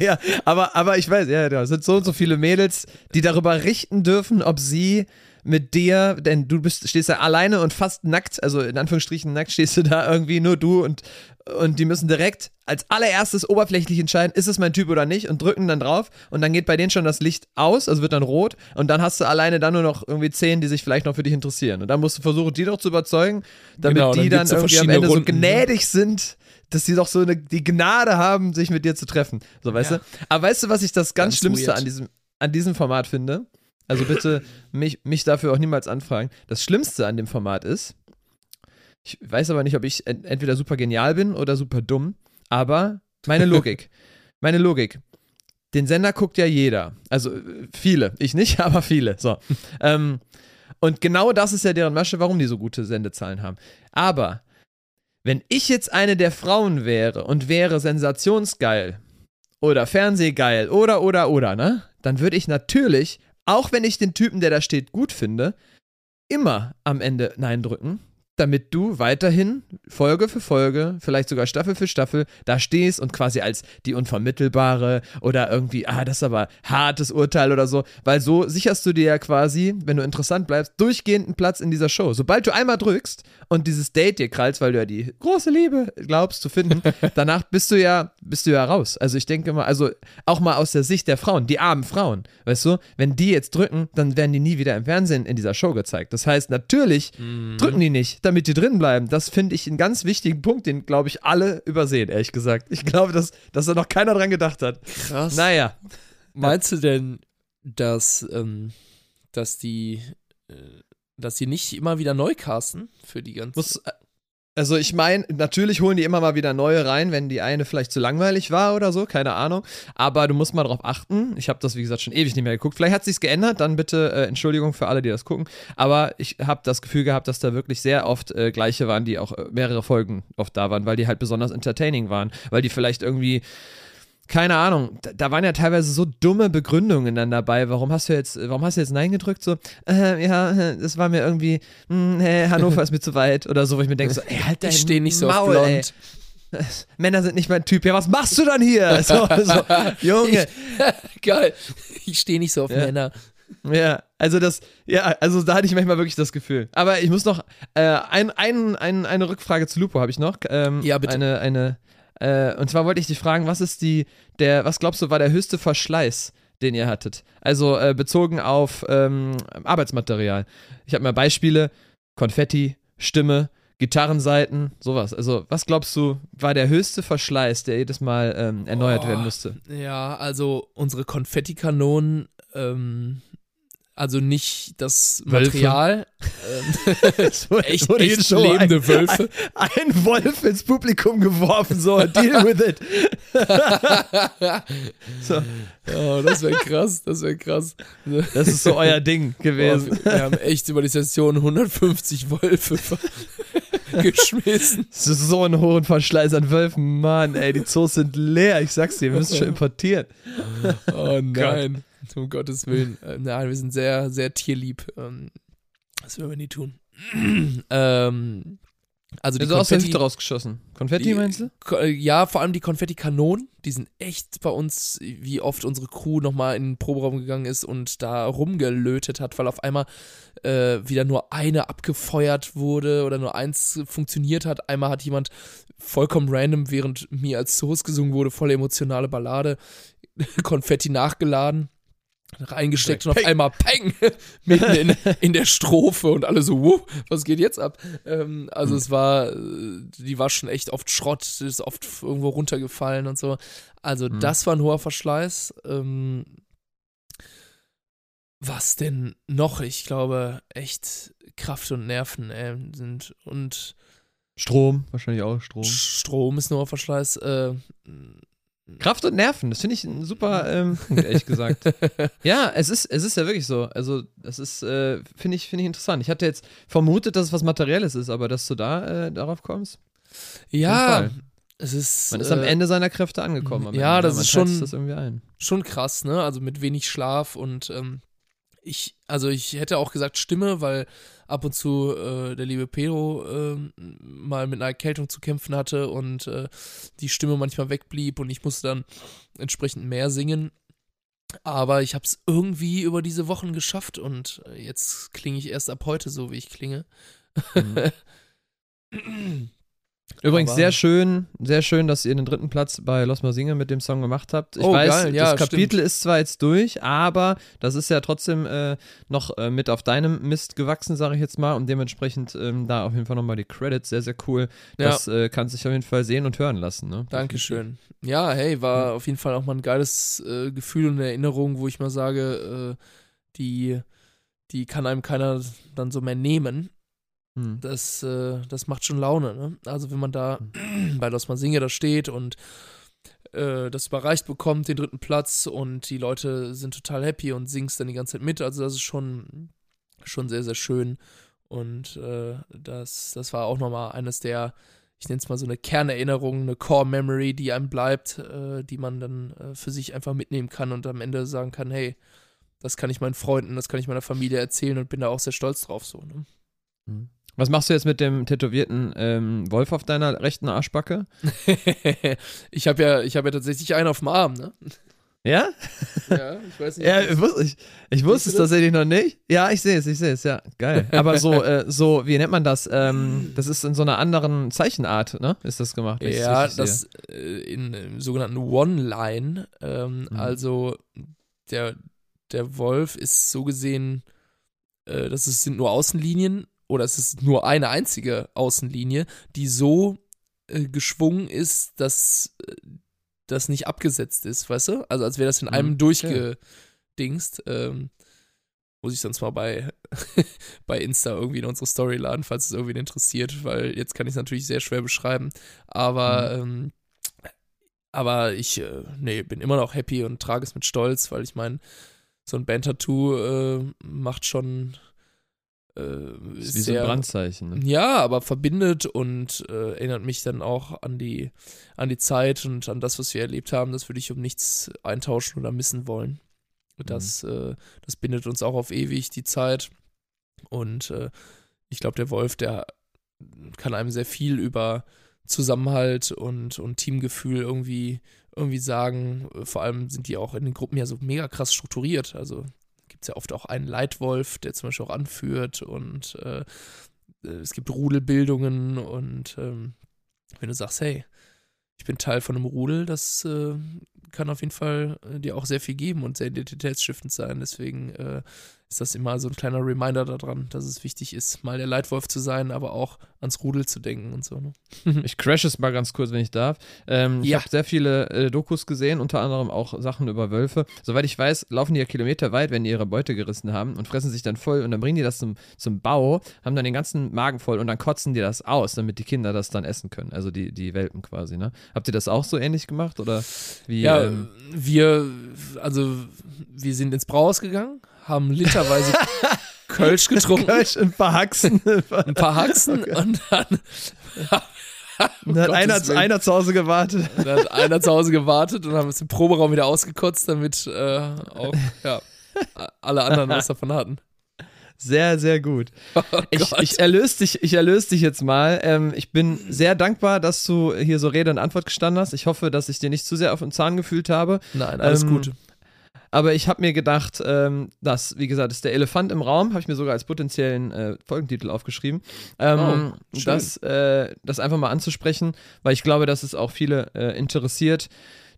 ja, aber, aber ich weiß, ja, da sind so und so viele Mädels, die darüber richten dürfen, ob sie mit dir, denn du bist, stehst da alleine und fast nackt, also in Anführungsstrichen nackt, stehst du da irgendwie nur du und, und die müssen direkt als allererstes oberflächlich entscheiden, ist es mein Typ oder nicht und drücken dann drauf und dann geht bei denen schon das Licht aus, also wird dann rot und dann hast du alleine dann nur noch irgendwie zehn, die sich vielleicht noch für dich interessieren und dann musst du versuchen, die doch zu überzeugen, damit Genau, die dann dann gibt's so irgendwie am Ende verschiedene so Runden, ne? gnädig sind, dass sie doch so eine, die Gnade haben, sich mit dir zu treffen, so weißt Ja. du. Aber weißt du, was ich das ganz, Ganz Schlimmste weird. an diesem, an diesem Format finde? Also bitte mich, mich dafür auch niemals anfragen. Das Schlimmste an dem Format ist, ich weiß aber nicht, ob ich ent- entweder super genial bin oder super dumm, aber meine Logik. meine Logik. Den Sender guckt ja jeder. Also äh, viele. Ich nicht, aber viele. So. ähm, und genau das ist ja deren Masche, warum die so gute Sendezahlen haben. Aber wenn ich jetzt eine der Frauen wäre und wäre sensationsgeil oder Fernsehgeil oder oder oder, ne? Dann würde ich natürlich, auch wenn ich den Typen, der da steht, gut finde, immer am Ende Nein drücken, damit du weiterhin Folge für Folge, vielleicht sogar Staffel für Staffel, da stehst und quasi als die Unvermittelbare oder irgendwie, ah, das ist aber hartes Urteil oder so, weil so sicherst du dir ja quasi, wenn du interessant bleibst, durchgehend einen Platz in dieser Show. Sobald du einmal drückst und dieses Date dir krallst, weil du ja die große Liebe glaubst zu finden, danach bist du ja, bist du ja raus. Also ich denke mal, also auch mal aus der Sicht der Frauen, die armen Frauen, weißt du, wenn die jetzt drücken, dann werden die nie wieder im Fernsehen in dieser Show gezeigt. Das heißt, natürlich drücken die nicht, damit die drin bleiben. Das finde ich einen ganz wichtigen Punkt, den, glaube ich, alle übersehen, ehrlich gesagt. Ich glaube, dass, dass da noch keiner dran gedacht hat. Krass. Naja, Meinst du denn, dass, ähm, dass die, äh, dass die nicht immer wieder neu casten für die ganze muss. Also ich meine, natürlich holen die immer mal wieder neue rein, wenn die eine vielleicht zu langweilig war oder so, keine Ahnung. Aber du musst mal drauf achten. Ich habe das, wie gesagt, schon ewig nicht mehr geguckt. Vielleicht hat sich's geändert, dann bitte äh, Entschuldigung für alle, die das gucken. Aber ich habe das Gefühl gehabt, dass da wirklich sehr oft äh, gleiche waren, die auch äh, mehrere Folgen oft da waren, weil die halt besonders entertaining waren. Weil die vielleicht irgendwie keine Ahnung, da, waren ja teilweise so dumme Begründungen dann dabei. Warum hast du jetzt, warum hast du jetzt Nein gedrückt? So, äh, ja, das war mir irgendwie, mh, nee, Hannover ist mir zu weit oder so, wo ich mir denke, so, ey, halt dein Ich stehe nicht so Maul, auf ey. blond. Männer sind nicht mein Typ. Ja, was machst du dann hier? So, so, Junge. Geil. Ich stehe nicht so auf Ja. Männer. Ja, also das, ja, also da hatte ich manchmal wirklich das Gefühl. Aber ich muss noch, äh, ein, ein, ein, eine Rückfrage zu Lupo habe ich noch. Ähm, Ja, bitte. Eine, eine, äh, und zwar wollte ich dich fragen, was ist die, der, was glaubst du, war der höchste Verschleiß, den ihr hattet? Also äh, bezogen auf ähm, Arbeitsmaterial. Ich habe mal Beispiele, Konfetti, Stimme, Gitarrenseiten, sowas. Also, was glaubst du, war der höchste Verschleiß, der jedes Mal ähm, erneuert Oh. werden musste? Ja, also unsere Konfettikanonen, ähm, also nicht das. Material, Es wurde- echt, wurde echt schon lebende ein, Wölfe. Ein, ein Wolf ins Publikum geworfen, so, deal with it. so, Oh, das wäre krass, das wäre krass. das ist so euer Ding gewesen. Boah, wir haben echt über die Session 150 Wölfe ver- geschmissen. Das ist so ein hohen Verschleiß an Wölfen. Mann, ey, die Zoos sind leer. Ich sag's dir, wir müssen schon importieren. Oh nein, um Gottes Willen. Äh, nein, wir sind sehr, sehr tierlieb. Ähm, das würden wir nie tun. ähm, also die Also aus der Konfetti, Hüfte rausgeschossen. Konfetti, die- meinst du? Äh, Ja, vor allem die Konfettikanonen, die sind echt bei uns, wie oft unsere Crew nochmal in den Proberaum gegangen ist und da rumgelötet hat, weil auf einmal äh, wieder nur eine abgefeuert wurde oder nur eins funktioniert hat. Einmal hat jemand vollkommen random, während mir als Host gesungen wurde, voll emotionale Ballade, Konfetti nachgeladen. Reingesteckt und auf Peng. einmal Peng! mitten in, in der Strophe und alle so, wuh, was geht jetzt ab? Ähm, also Hm. es war, äh, die war schon echt oft Schrott, ist oft irgendwo runtergefallen und so. Also Hm. das war ein hoher Verschleiß. Ähm, was denn noch? Ich glaube, echt Kraft und Nerven äh, sind und Strom, wahrscheinlich auch Strom. Strom ist ein hoher Verschleiß. Äh, Kraft und Nerven, das finde ich ein super ähm, Punkt, ehrlich gesagt. Ja, es ist, es ist ja wirklich so. Also, das ist, äh, finde ich, finde ich interessant. Ich hatte jetzt vermutet, dass es was Materielles ist, aber dass du da äh, darauf kommst. ja, es ist. Man ist am äh, Ende seiner Kräfte angekommen. Am ja, Ende. das Man ist schon- Das irgendwie ein. schon krass, ne? Also mit wenig Schlaf und ähm, ich, also ich hätte auch gesagt Stimme, weil ab und zu äh, der liebe Pedro ähm, mal mit einer Erkältung zu kämpfen hatte und äh, die Stimme manchmal wegblieb und ich musste dann entsprechend mehr singen. Aber ich habe es irgendwie über diese Wochen geschafft und äh, jetzt klinge ich erst ab heute so, wie ich klinge. Mhm. Übrigens Aber- sehr schön, sehr schön, dass ihr den dritten Platz bei Los Masinga mit dem Song gemacht habt. Ich Oh, weiß, geil, ja, das Kapitel ist zwar jetzt durch, aber das ist ja trotzdem äh, noch äh, mit auf deinem Mist gewachsen, sage ich jetzt mal. Und dementsprechend ähm, da auf jeden Fall nochmal die Credits. Sehr, sehr cool. Ja. Das äh, kann sich auf jeden Fall sehen und hören lassen. Ne? Dankeschön. Ja, hey, war auf jeden Fall auch mal ein geiles äh, Gefühl und eine Erinnerung, wo ich mal sage, äh, die, die kann einem keiner dann so mehr nehmen. Hm. Das, äh, das macht schon Laune, ne? Also wenn man da bei Los Masinga da steht und äh, das überreicht bekommt, den dritten Platz und die Leute sind total happy und singst dann die ganze Zeit mit. Also das ist schon, schon sehr, sehr schön. Und äh, das, das war auch nochmal eines der, ich nenne es mal so eine Kernerinnerung, eine Core-Memory, die einem bleibt, äh, die man dann äh, für sich einfach mitnehmen kann und am Ende sagen kann, hey, das kann ich meinen Freunden, das kann ich meiner Familie erzählen und bin da auch sehr stolz drauf so. Ne? Hm. Was machst du jetzt mit dem tätowierten ähm, Wolf auf deiner rechten Arschbacke? ich habe ja, ich habe ja tatsächlich einen auf dem Arm, ne? Ja? Ja, ich weiß nicht. Ja, ich, wus- ich, ich wusste es tatsächlich noch nicht. Ja, ich sehe es, ich sehe es, ja. Geil. Aber so, äh, so, wie nennt man das? Ähm, das ist in so einer anderen Zeichenart, ne? Ist das gemacht? ja, das äh, in im sogenannten One-Line. Ähm, Mhm. Also der, der Wolf ist so gesehen, äh, das ist, sind nur Außenlinien oder es ist nur eine einzige Außenlinie, die so äh, geschwungen ist, dass äh, das nicht abgesetzt ist, weißt du? Also als wäre das in einem Mhm, durchgedingst. Ähm, muss ich sonst mal bei, bei Insta irgendwie in unsere Story laden, falls es irgendwen interessiert, weil jetzt kann ich es natürlich sehr schwer beschreiben. Aber, ähm, aber ich, äh, nee, bin immer noch happy und trage es mit Stolz, weil ich meine, so ein Band-Tattoo äh, macht schon. Äh, ist wie so ein sehr- Brandzeichen. Ne? ja, aber verbindet und äh, erinnert mich dann auch an die, an die Zeit und an das, was wir erlebt haben. Das würde ich um nichts eintauschen oder missen wollen. Das, äh, das bindet uns auch auf ewig, die Zeit. Und äh, ich glaube, der Wolf, der kann einem sehr viel über Zusammenhalt und, und Teamgefühl irgendwie, irgendwie sagen. Vor allem sind die auch in den Gruppen ja so mega krass strukturiert. Also gibt es ja oft auch einen Leitwolf, der zum Beispiel auch anführt und äh, äh, es gibt Rudelbildungen und ähm, wenn du sagst, hey, ich bin Teil von einem Rudel, das äh, kann auf jeden Fall äh, dir auch sehr viel geben und sehr identitätsstiftend sein. Deswegen äh, ist das immer so ein kleiner Reminder daran, dass es wichtig ist, mal der Leitwolf zu sein, aber auch ans Rudel zu denken und so. Ne? Ich crash es mal ganz kurz, wenn ich darf. Ähm, Ich Ja. habe sehr viele äh, Dokus gesehen, unter anderem auch Sachen über Wölfe. Soweit ich weiß, laufen die ja kilometerweit, wenn die ihre Beute gerissen haben und fressen sich dann voll und dann bringen die das zum, zum Bau, haben dann den ganzen Magen voll und dann kotzen die das aus, damit die Kinder das dann essen können. Also die, die Welpen quasi, ne? Habt ihr das auch so ähnlich gemacht oder wie? Ja, ähm, wir, also wir sind ins Brauhaus gegangen, haben literweise Kölsch getrunken, Kölsch und Verhaxen. ein paar Haxen und dann, um Dann hat einer, einer zu Hause gewartet. dann hat einer zu Hause gewartet und haben uns im Proberaum wieder ausgekotzt, damit äh, auch ja, alle anderen was davon hatten. Sehr, sehr gut. Oh Ich, ich erlöse dich, ich erlöse dich jetzt mal. Ähm, ich bin sehr dankbar, dass du hier so Rede und Antwort gestanden hast. Ich hoffe, dass ich dir nicht zu sehr auf den Zahn gefühlt habe. Nein, alles ähm, gut. Aber ich habe mir gedacht, ähm, dass, wie gesagt, ist der Elefant im Raum, habe ich mir sogar als potenziellen äh, Folgentitel aufgeschrieben. Ähm, Oh, das, äh, das einfach mal anzusprechen, weil ich glaube, dass es auch viele äh, interessiert,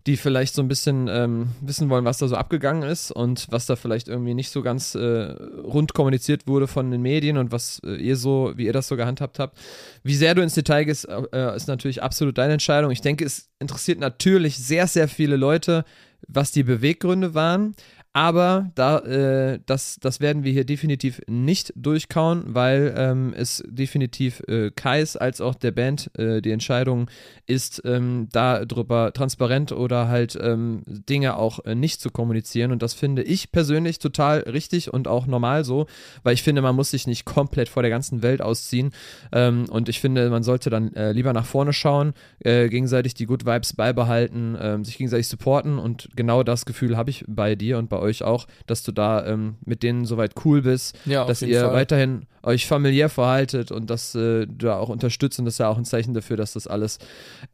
die vielleicht so ein bisschen ähm, wissen wollen, was da so abgegangen ist und was da vielleicht irgendwie nicht so ganz äh, rund kommuniziert wurde von den Medien und was äh, ihr so, wie ihr das so gehandhabt habt. Wie sehr du ins Detail gehst, äh, ist natürlich absolut deine Entscheidung. Ich denke, es interessiert natürlich sehr, sehr viele Leute, was die Beweggründe waren. Aber da, äh, das, das werden wir hier definitiv nicht durchkauen, weil ähm, es definitiv äh, Kais als auch der Band äh, die Entscheidung ist, ähm, darüber transparent oder halt ähm, Dinge auch äh, nicht zu kommunizieren. Und das finde ich persönlich total richtig und auch normal so, weil ich finde, man muss sich nicht komplett vor der ganzen Welt ausziehen. Ähm, und ich finde, man sollte dann äh, lieber nach vorne schauen, äh, gegenseitig die Good Vibes beibehalten, ähm, sich gegenseitig supporten. Und genau das Gefühl habe ich bei dir und bei euch auch, dass du da ähm, mit denen soweit cool bist, Ja, dass ihr Fall. weiterhin euch familiär verhaltet und dass äh, du da auch unterstützt und das ist ja auch ein Zeichen dafür, dass das alles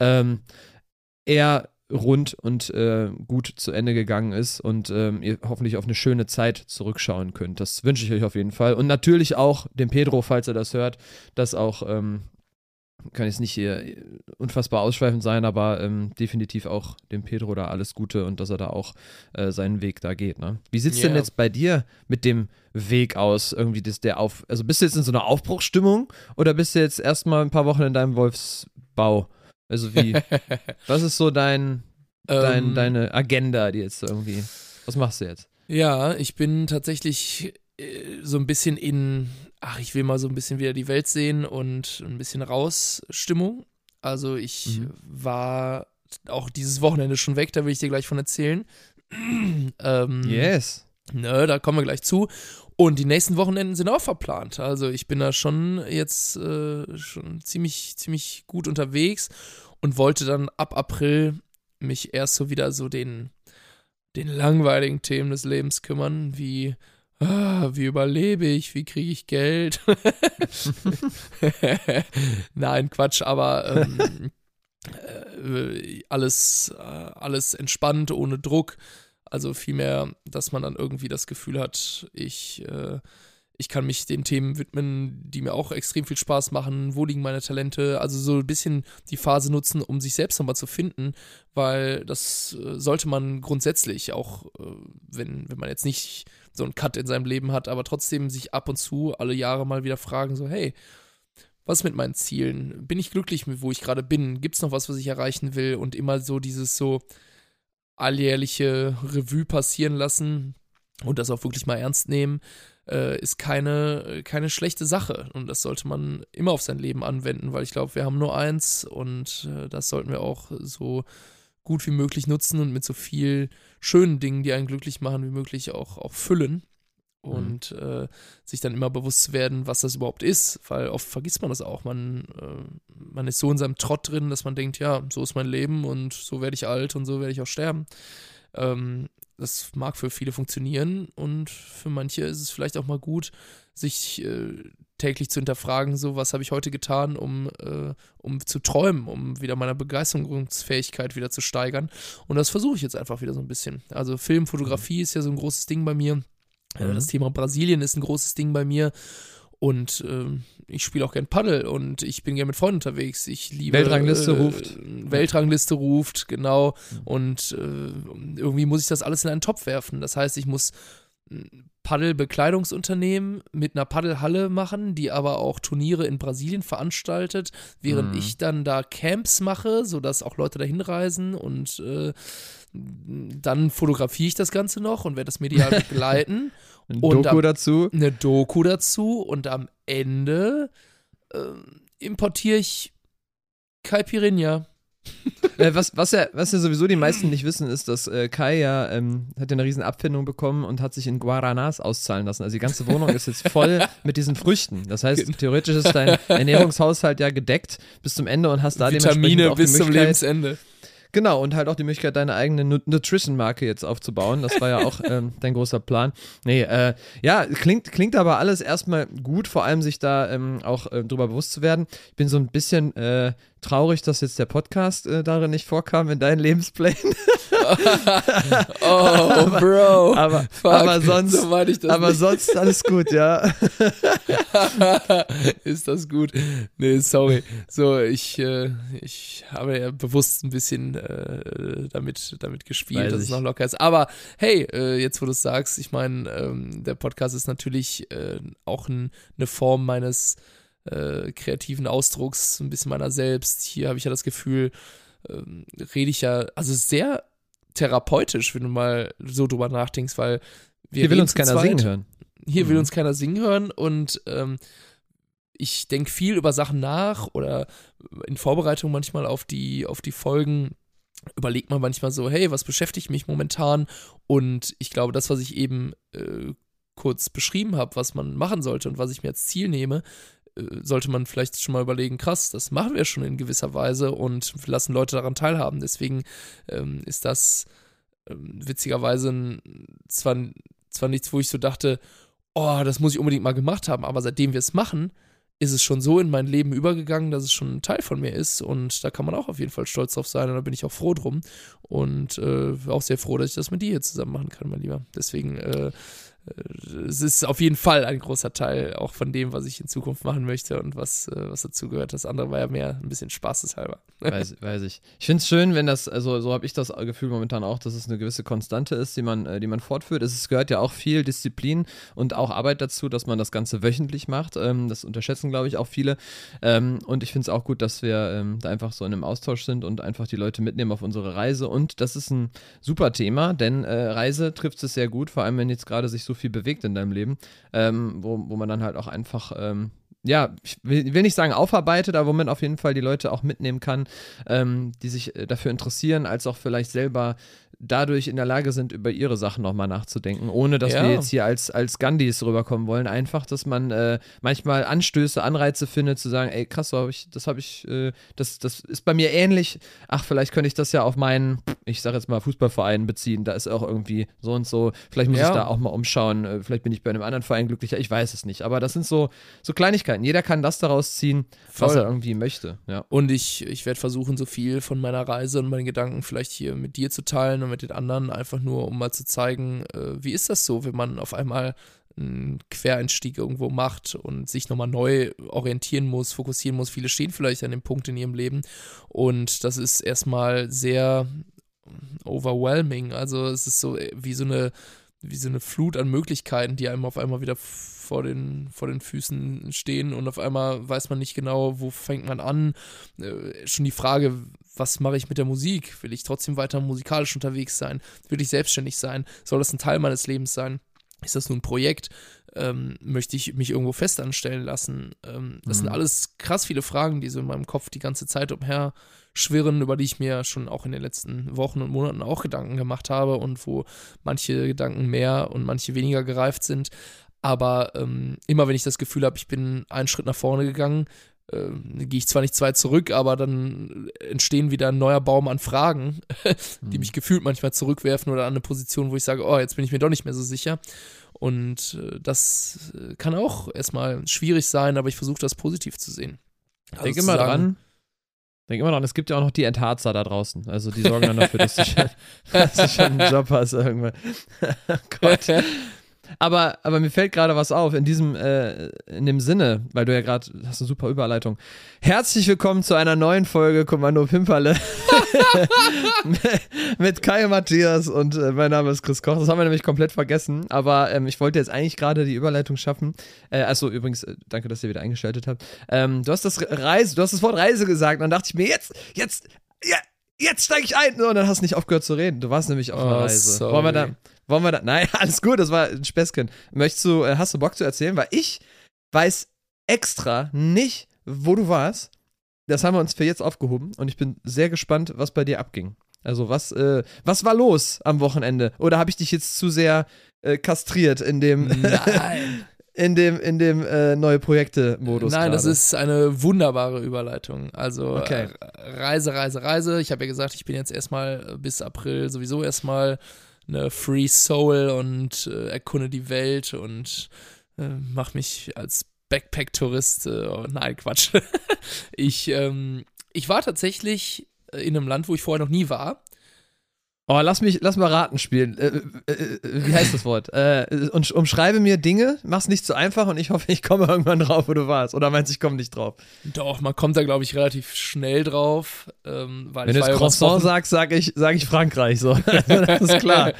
ähm, eher rund und äh, gut zu Ende gegangen ist und ähm, ihr hoffentlich auf eine schöne Zeit zurückschauen könnt. Das wünsche ich euch auf jeden Fall. Und natürlich auch dem Pedro, falls er das hört, dass auch, ähm, kann jetzt nicht hier unfassbar ausschweifend sein, aber ähm, definitiv auch dem Pedro da alles Gute und dass er da auch äh, seinen Weg da geht. Ne? Wie sieht es yeah. denn jetzt bei dir mit dem Weg aus? Irgendwie das, der auf, also bist du jetzt in so einer Aufbruchsstimmung oder bist du jetzt erstmal ein paar Wochen in deinem Wolfsbau? Also wie, was ist so dein, dein ähm, deine Agenda, die jetzt irgendwie, was machst du jetzt? Ja, ich bin tatsächlich äh, so ein bisschen in, ach, ich will mal so ein bisschen wieder die Welt sehen und ein bisschen raus Stimmung. Also ich mhm. war auch dieses Wochenende schon weg, da will ich dir gleich von erzählen. ähm, yes. Ne, da kommen wir gleich zu. Und die nächsten Wochenenden sind auch verplant. Also ich bin da schon jetzt äh, schon ziemlich, ziemlich gut unterwegs und wollte dann ab April mich erst so wieder so den, den langweiligen Themen des Lebens kümmern, wie ah, wie überlebe ich, wie kriege ich Geld? Nein, Quatsch, aber ähm, äh, alles, äh, alles entspannt, ohne Druck. Also vielmehr, dass man dann irgendwie das Gefühl hat, ich, äh, ich kann mich den Themen widmen, die mir auch extrem viel Spaß machen. Wo liegen meine Talente? Also so ein bisschen die Phase nutzen, um sich selbst nochmal zu finden, weil das äh, sollte man grundsätzlich, auch äh, wenn, wenn man jetzt nicht so einen Cut in seinem Leben hat, aber trotzdem sich ab und zu alle Jahre mal wieder fragen, so, hey, was mit meinen Zielen? Bin ich glücklich mit, wo ich gerade bin? Gibt es noch was, was ich erreichen will? Und immer so dieses so, alljährliche Revue passieren lassen und das auch wirklich mal ernst nehmen, äh, ist keine, keine schlechte Sache. Und das sollte man immer auf sein Leben anwenden, weil ich glaube, wir haben nur eins und äh, das sollten wir auch so gut wie möglich nutzen und mit so viel schönen Dingen, die einen glücklich machen, wie möglich auch, auch füllen. Mhm. und mhm. äh, sich dann immer bewusst zu werden, was das überhaupt ist, weil oft vergisst man das auch. Man, äh, man ist so in seinem Trott drin, dass man denkt, ja, so ist mein Leben und so werde ich alt und so werde ich auch sterben. Ähm, das mag für viele funktionieren und für manche ist es vielleicht auch mal gut, sich äh, täglich zu hinterfragen, so was habe ich heute getan, um, äh, um zu träumen, um wieder meine Begeisterungsfähigkeit wieder zu steigern. Und das versuche ich jetzt einfach wieder so ein bisschen. Also Film, Fotografie ist ja so ein großes Ding bei mir. Mhm. Das Thema Brasilien ist ein großes Ding bei mir. Und äh, ich spiele auch gern Paddel und ich bin gern mit Freunden unterwegs. Ich liebe. Weltrangliste äh, ruft. Weltrangliste ruft, genau. Mhm. Und äh, irgendwie muss ich das alles in einen Topf werfen. Das heißt, ich muss Paddelbekleidungsunternehmen mit einer Paddelhalle machen, die aber auch Turniere in Brasilien veranstaltet, während mhm. ich dann da Camps mache, sodass auch Leute dahin reisen und äh, dann fotografiere ich das Ganze noch und werde das medial begleiten. Eine Doku dazu. Eine Doku dazu und am Ende äh, importiere ich Caipirinha. äh, was, was, ja, was ja sowieso die meisten nicht wissen, ist, dass äh, Kai ja ähm, hat ja eine riesen Abfindung bekommen und hat sich in Guaranas auszahlen lassen. Also die ganze Wohnung ist jetzt voll mit diesen Früchten. Das heißt, genau. theoretisch ist dein Ernährungshaushalt ja gedeckt bis zum Ende und hast da Vitamine auch bis zum Lebensende. Genau, und halt auch die Möglichkeit, deine eigene Nutrition-Marke jetzt aufzubauen. Das war ja auch ähm, dein großer Plan. Nee, äh, ja, klingt, klingt aber alles erstmal gut, vor allem sich da ähm, auch äh, drüber bewusst zu werden. Ich bin so ein bisschen äh, traurig, dass jetzt der Podcast äh, darin nicht vorkam in deinen Lebensplänen. oh, aber, Bro. Aber, aber sonst, so aber nicht. sonst alles gut, ja. Ist das gut? Nee, sorry. So, ich, äh, ich habe ja bewusst ein bisschen äh, damit, damit gespielt, Weiß dass ich. es noch locker ist. Aber hey, äh, jetzt wo du es sagst, ich meine, ähm, der Podcast ist natürlich äh, auch ein, eine Form meines äh, kreativen Ausdrucks, ein bisschen meiner selbst. Hier habe ich ja das Gefühl, ähm, rede ich ja, also sehr therapeutisch, wenn du mal so drüber nachdenkst, weil wir Hier will uns keiner zweit, singen hören. Hier mhm. will uns keiner singen hören und ähm, ich denke viel über Sachen nach oder in Vorbereitung manchmal auf die, auf die Folgen überlegt man manchmal so, hey, was beschäftigt mich momentan? Und ich glaube, das, was ich eben äh, kurz beschrieben habe, was man machen sollte und was ich mir als Ziel nehme, sollte man vielleicht schon mal überlegen, krass, das machen wir schon in gewisser Weise und lassen Leute daran teilhaben. Deswegen ähm, ist das ähm, witzigerweise ein, zwar, zwar nichts, wo ich so dachte, oh, das muss ich unbedingt mal gemacht haben, aber seitdem wir es machen, ist es schon so in mein Leben übergegangen, dass es schon ein Teil von mir ist und da kann man auch auf jeden Fall stolz drauf sein und da bin ich auch froh drum und äh, auch sehr froh, dass ich das mit dir hier zusammen machen kann, mein Lieber. Deswegen äh, äh, es ist auf jeden Fall ein großer Teil auch von dem, was ich in Zukunft machen möchte und was, äh, was dazu gehört. Das andere war ja mehr ein bisschen spaßeshalber. Weiß, weiß ich. Ich finde es schön, wenn das, also so habe ich das Gefühl momentan auch, dass es eine gewisse Konstante ist, die man, äh, die man fortführt. Es gehört ja auch viel Disziplin und auch Arbeit dazu, dass man das Ganze wöchentlich macht. Ähm, das unterschätzen, glaube ich, auch viele. Ähm, und ich finde es auch gut, dass wir ähm, da einfach so in einem Austausch sind und einfach die Leute mitnehmen auf unsere Reise. Und das ist ein super Thema, denn äh, Reise trifft es sehr gut, vor allem wenn jetzt gerade sich so viel bewegt in deinem Leben, ähm, wo, wo man dann halt auch einfach, ähm, ja, ich will, will, nicht sagen aufarbeitet, aber wo man auf jeden Fall die Leute auch mitnehmen kann, ähm, die sich äh, dafür interessieren, als auch vielleicht selber dadurch in der Lage sind, über ihre Sachen nochmal nachzudenken, ohne dass ja. wir jetzt hier als, als Gandhis rüberkommen wollen. Einfach, dass man äh, manchmal Anstöße, Anreize findet, zu sagen, ey, krass, hab ich, das habe ich, äh, das, das ist bei mir ähnlich. Ach, vielleicht könnte ich das ja auf meinen, ich sage jetzt mal, Fußballverein beziehen. Da ist auch irgendwie so und so. Vielleicht muss ja. ich da auch mal umschauen. Äh, vielleicht bin ich bei einem anderen Verein glücklicher. Ich weiß es nicht. Aber das sind so, so Kleinigkeiten. Jeder kann das daraus ziehen, Voll. was er irgendwie möchte. Ja. Und ich, ich werde versuchen, so viel von meiner Reise und meinen Gedanken vielleicht hier mit dir zu teilen und mit den anderen, einfach nur, um mal zu zeigen, äh, wie ist das so, wenn man auf einmal einen Quereinstieg irgendwo macht und sich nochmal neu orientieren muss, fokussieren muss. Viele stehen vielleicht an dem Punkt in ihrem Leben und das ist erstmal sehr overwhelming. Also es ist so äh, wie so eine, wie so eine Flut an Möglichkeiten, die einem auf einmal wieder vor den, vor den Füßen stehen und auf einmal weiß man nicht genau, wo fängt man an. Äh, schon die Frage, was mache ich mit der Musik? Will ich trotzdem weiter musikalisch unterwegs sein? Will ich selbstständig sein? Soll das ein Teil meines Lebens sein? Ist das nur ein Projekt? Ähm, möchte ich mich irgendwo festanstellen lassen? Ähm, das mhm. sind alles krass viele Fragen, die so in meinem Kopf die ganze Zeit umher schwirren, über die ich mir schon auch in den letzten Wochen und Monaten auch Gedanken gemacht habe und wo manche Gedanken mehr und manche weniger gereift sind. Aber ähm, immer wenn ich das Gefühl habe, ich bin einen Schritt nach vorne gegangen, äh, gehe ich zwar nicht zwei zurück, aber dann entstehen wieder ein neuer Baum an Fragen, die mich gefühlt manchmal zurückwerfen oder an eine Position, wo ich sage, oh, jetzt bin ich mir doch nicht mehr so sicher. Und äh, das äh, kann auch erstmal schwierig sein, aber ich versuche das positiv zu sehen. Also Denk immer dran, Denk immer dran, es gibt ja auch noch die Entharzer da draußen. Also die sorgen dann dafür, dass du schon, dass du schon einen Job hast irgendwann. oh Gott. Aber, aber mir fällt gerade was auf, in diesem, äh, in dem Sinne, weil du ja gerade, hast eine super Überleitung. Herzlich willkommen zu einer neuen Folge Kommando Pimperle mit Kai Matthias und äh, mein Name ist Chris Koch. Das haben wir nämlich komplett vergessen, aber ähm, ich wollte jetzt eigentlich gerade die Überleitung schaffen. Äh, also übrigens, äh, danke, dass ihr wieder eingeschaltet habt. Ähm, du hast das Reise, du hast das Wort Reise gesagt und dann dachte ich mir, jetzt, jetzt, ja, jetzt steige ich ein. Und dann hast du nicht aufgehört zu reden. Du warst nämlich auf einer oh, Reise. Sorry. Wollen wir da, wollen wir da, nein, alles gut, das war ein Späßchen. Möchtest du, äh, hast du Bock zu erzählen? Weil ich weiß extra nicht, wo du warst. Das haben wir uns für jetzt aufgehoben und ich bin sehr gespannt, was bei dir abging. Also was, äh, was war los am Wochenende? Oder habe ich dich jetzt zu sehr äh, kastriert in dem Nein. in dem, in dem äh, neue Projekte-Modus. Nein, grade. das ist eine wunderbare Überleitung. Also okay. äh, Reise, Reise, Reise. Ich habe ja gesagt, ich bin jetzt erstmal bis April sowieso erstmal eine Free Soul und äh, erkunde die Welt und äh, mache mich als Backpack-Tourist. Äh, oh, nein, Quatsch. ich, ähm, ich war tatsächlich in einem Land, wo ich vorher noch nie war. Oh, lass mich, lass mal Raten spielen. Äh, äh, äh, wie heißt das Wort? Äh, und umschreibe mir Dinge, mach's nicht so einfach und ich hoffe, ich komme irgendwann drauf, wo du warst. Oder meinst du, ich komme nicht drauf? Doch, man kommt da, glaube ich, relativ schnell drauf. Ähm, Wenn du jetzt Croissant sagst, sage ich, sag ich Frankreich. So. das ist klar.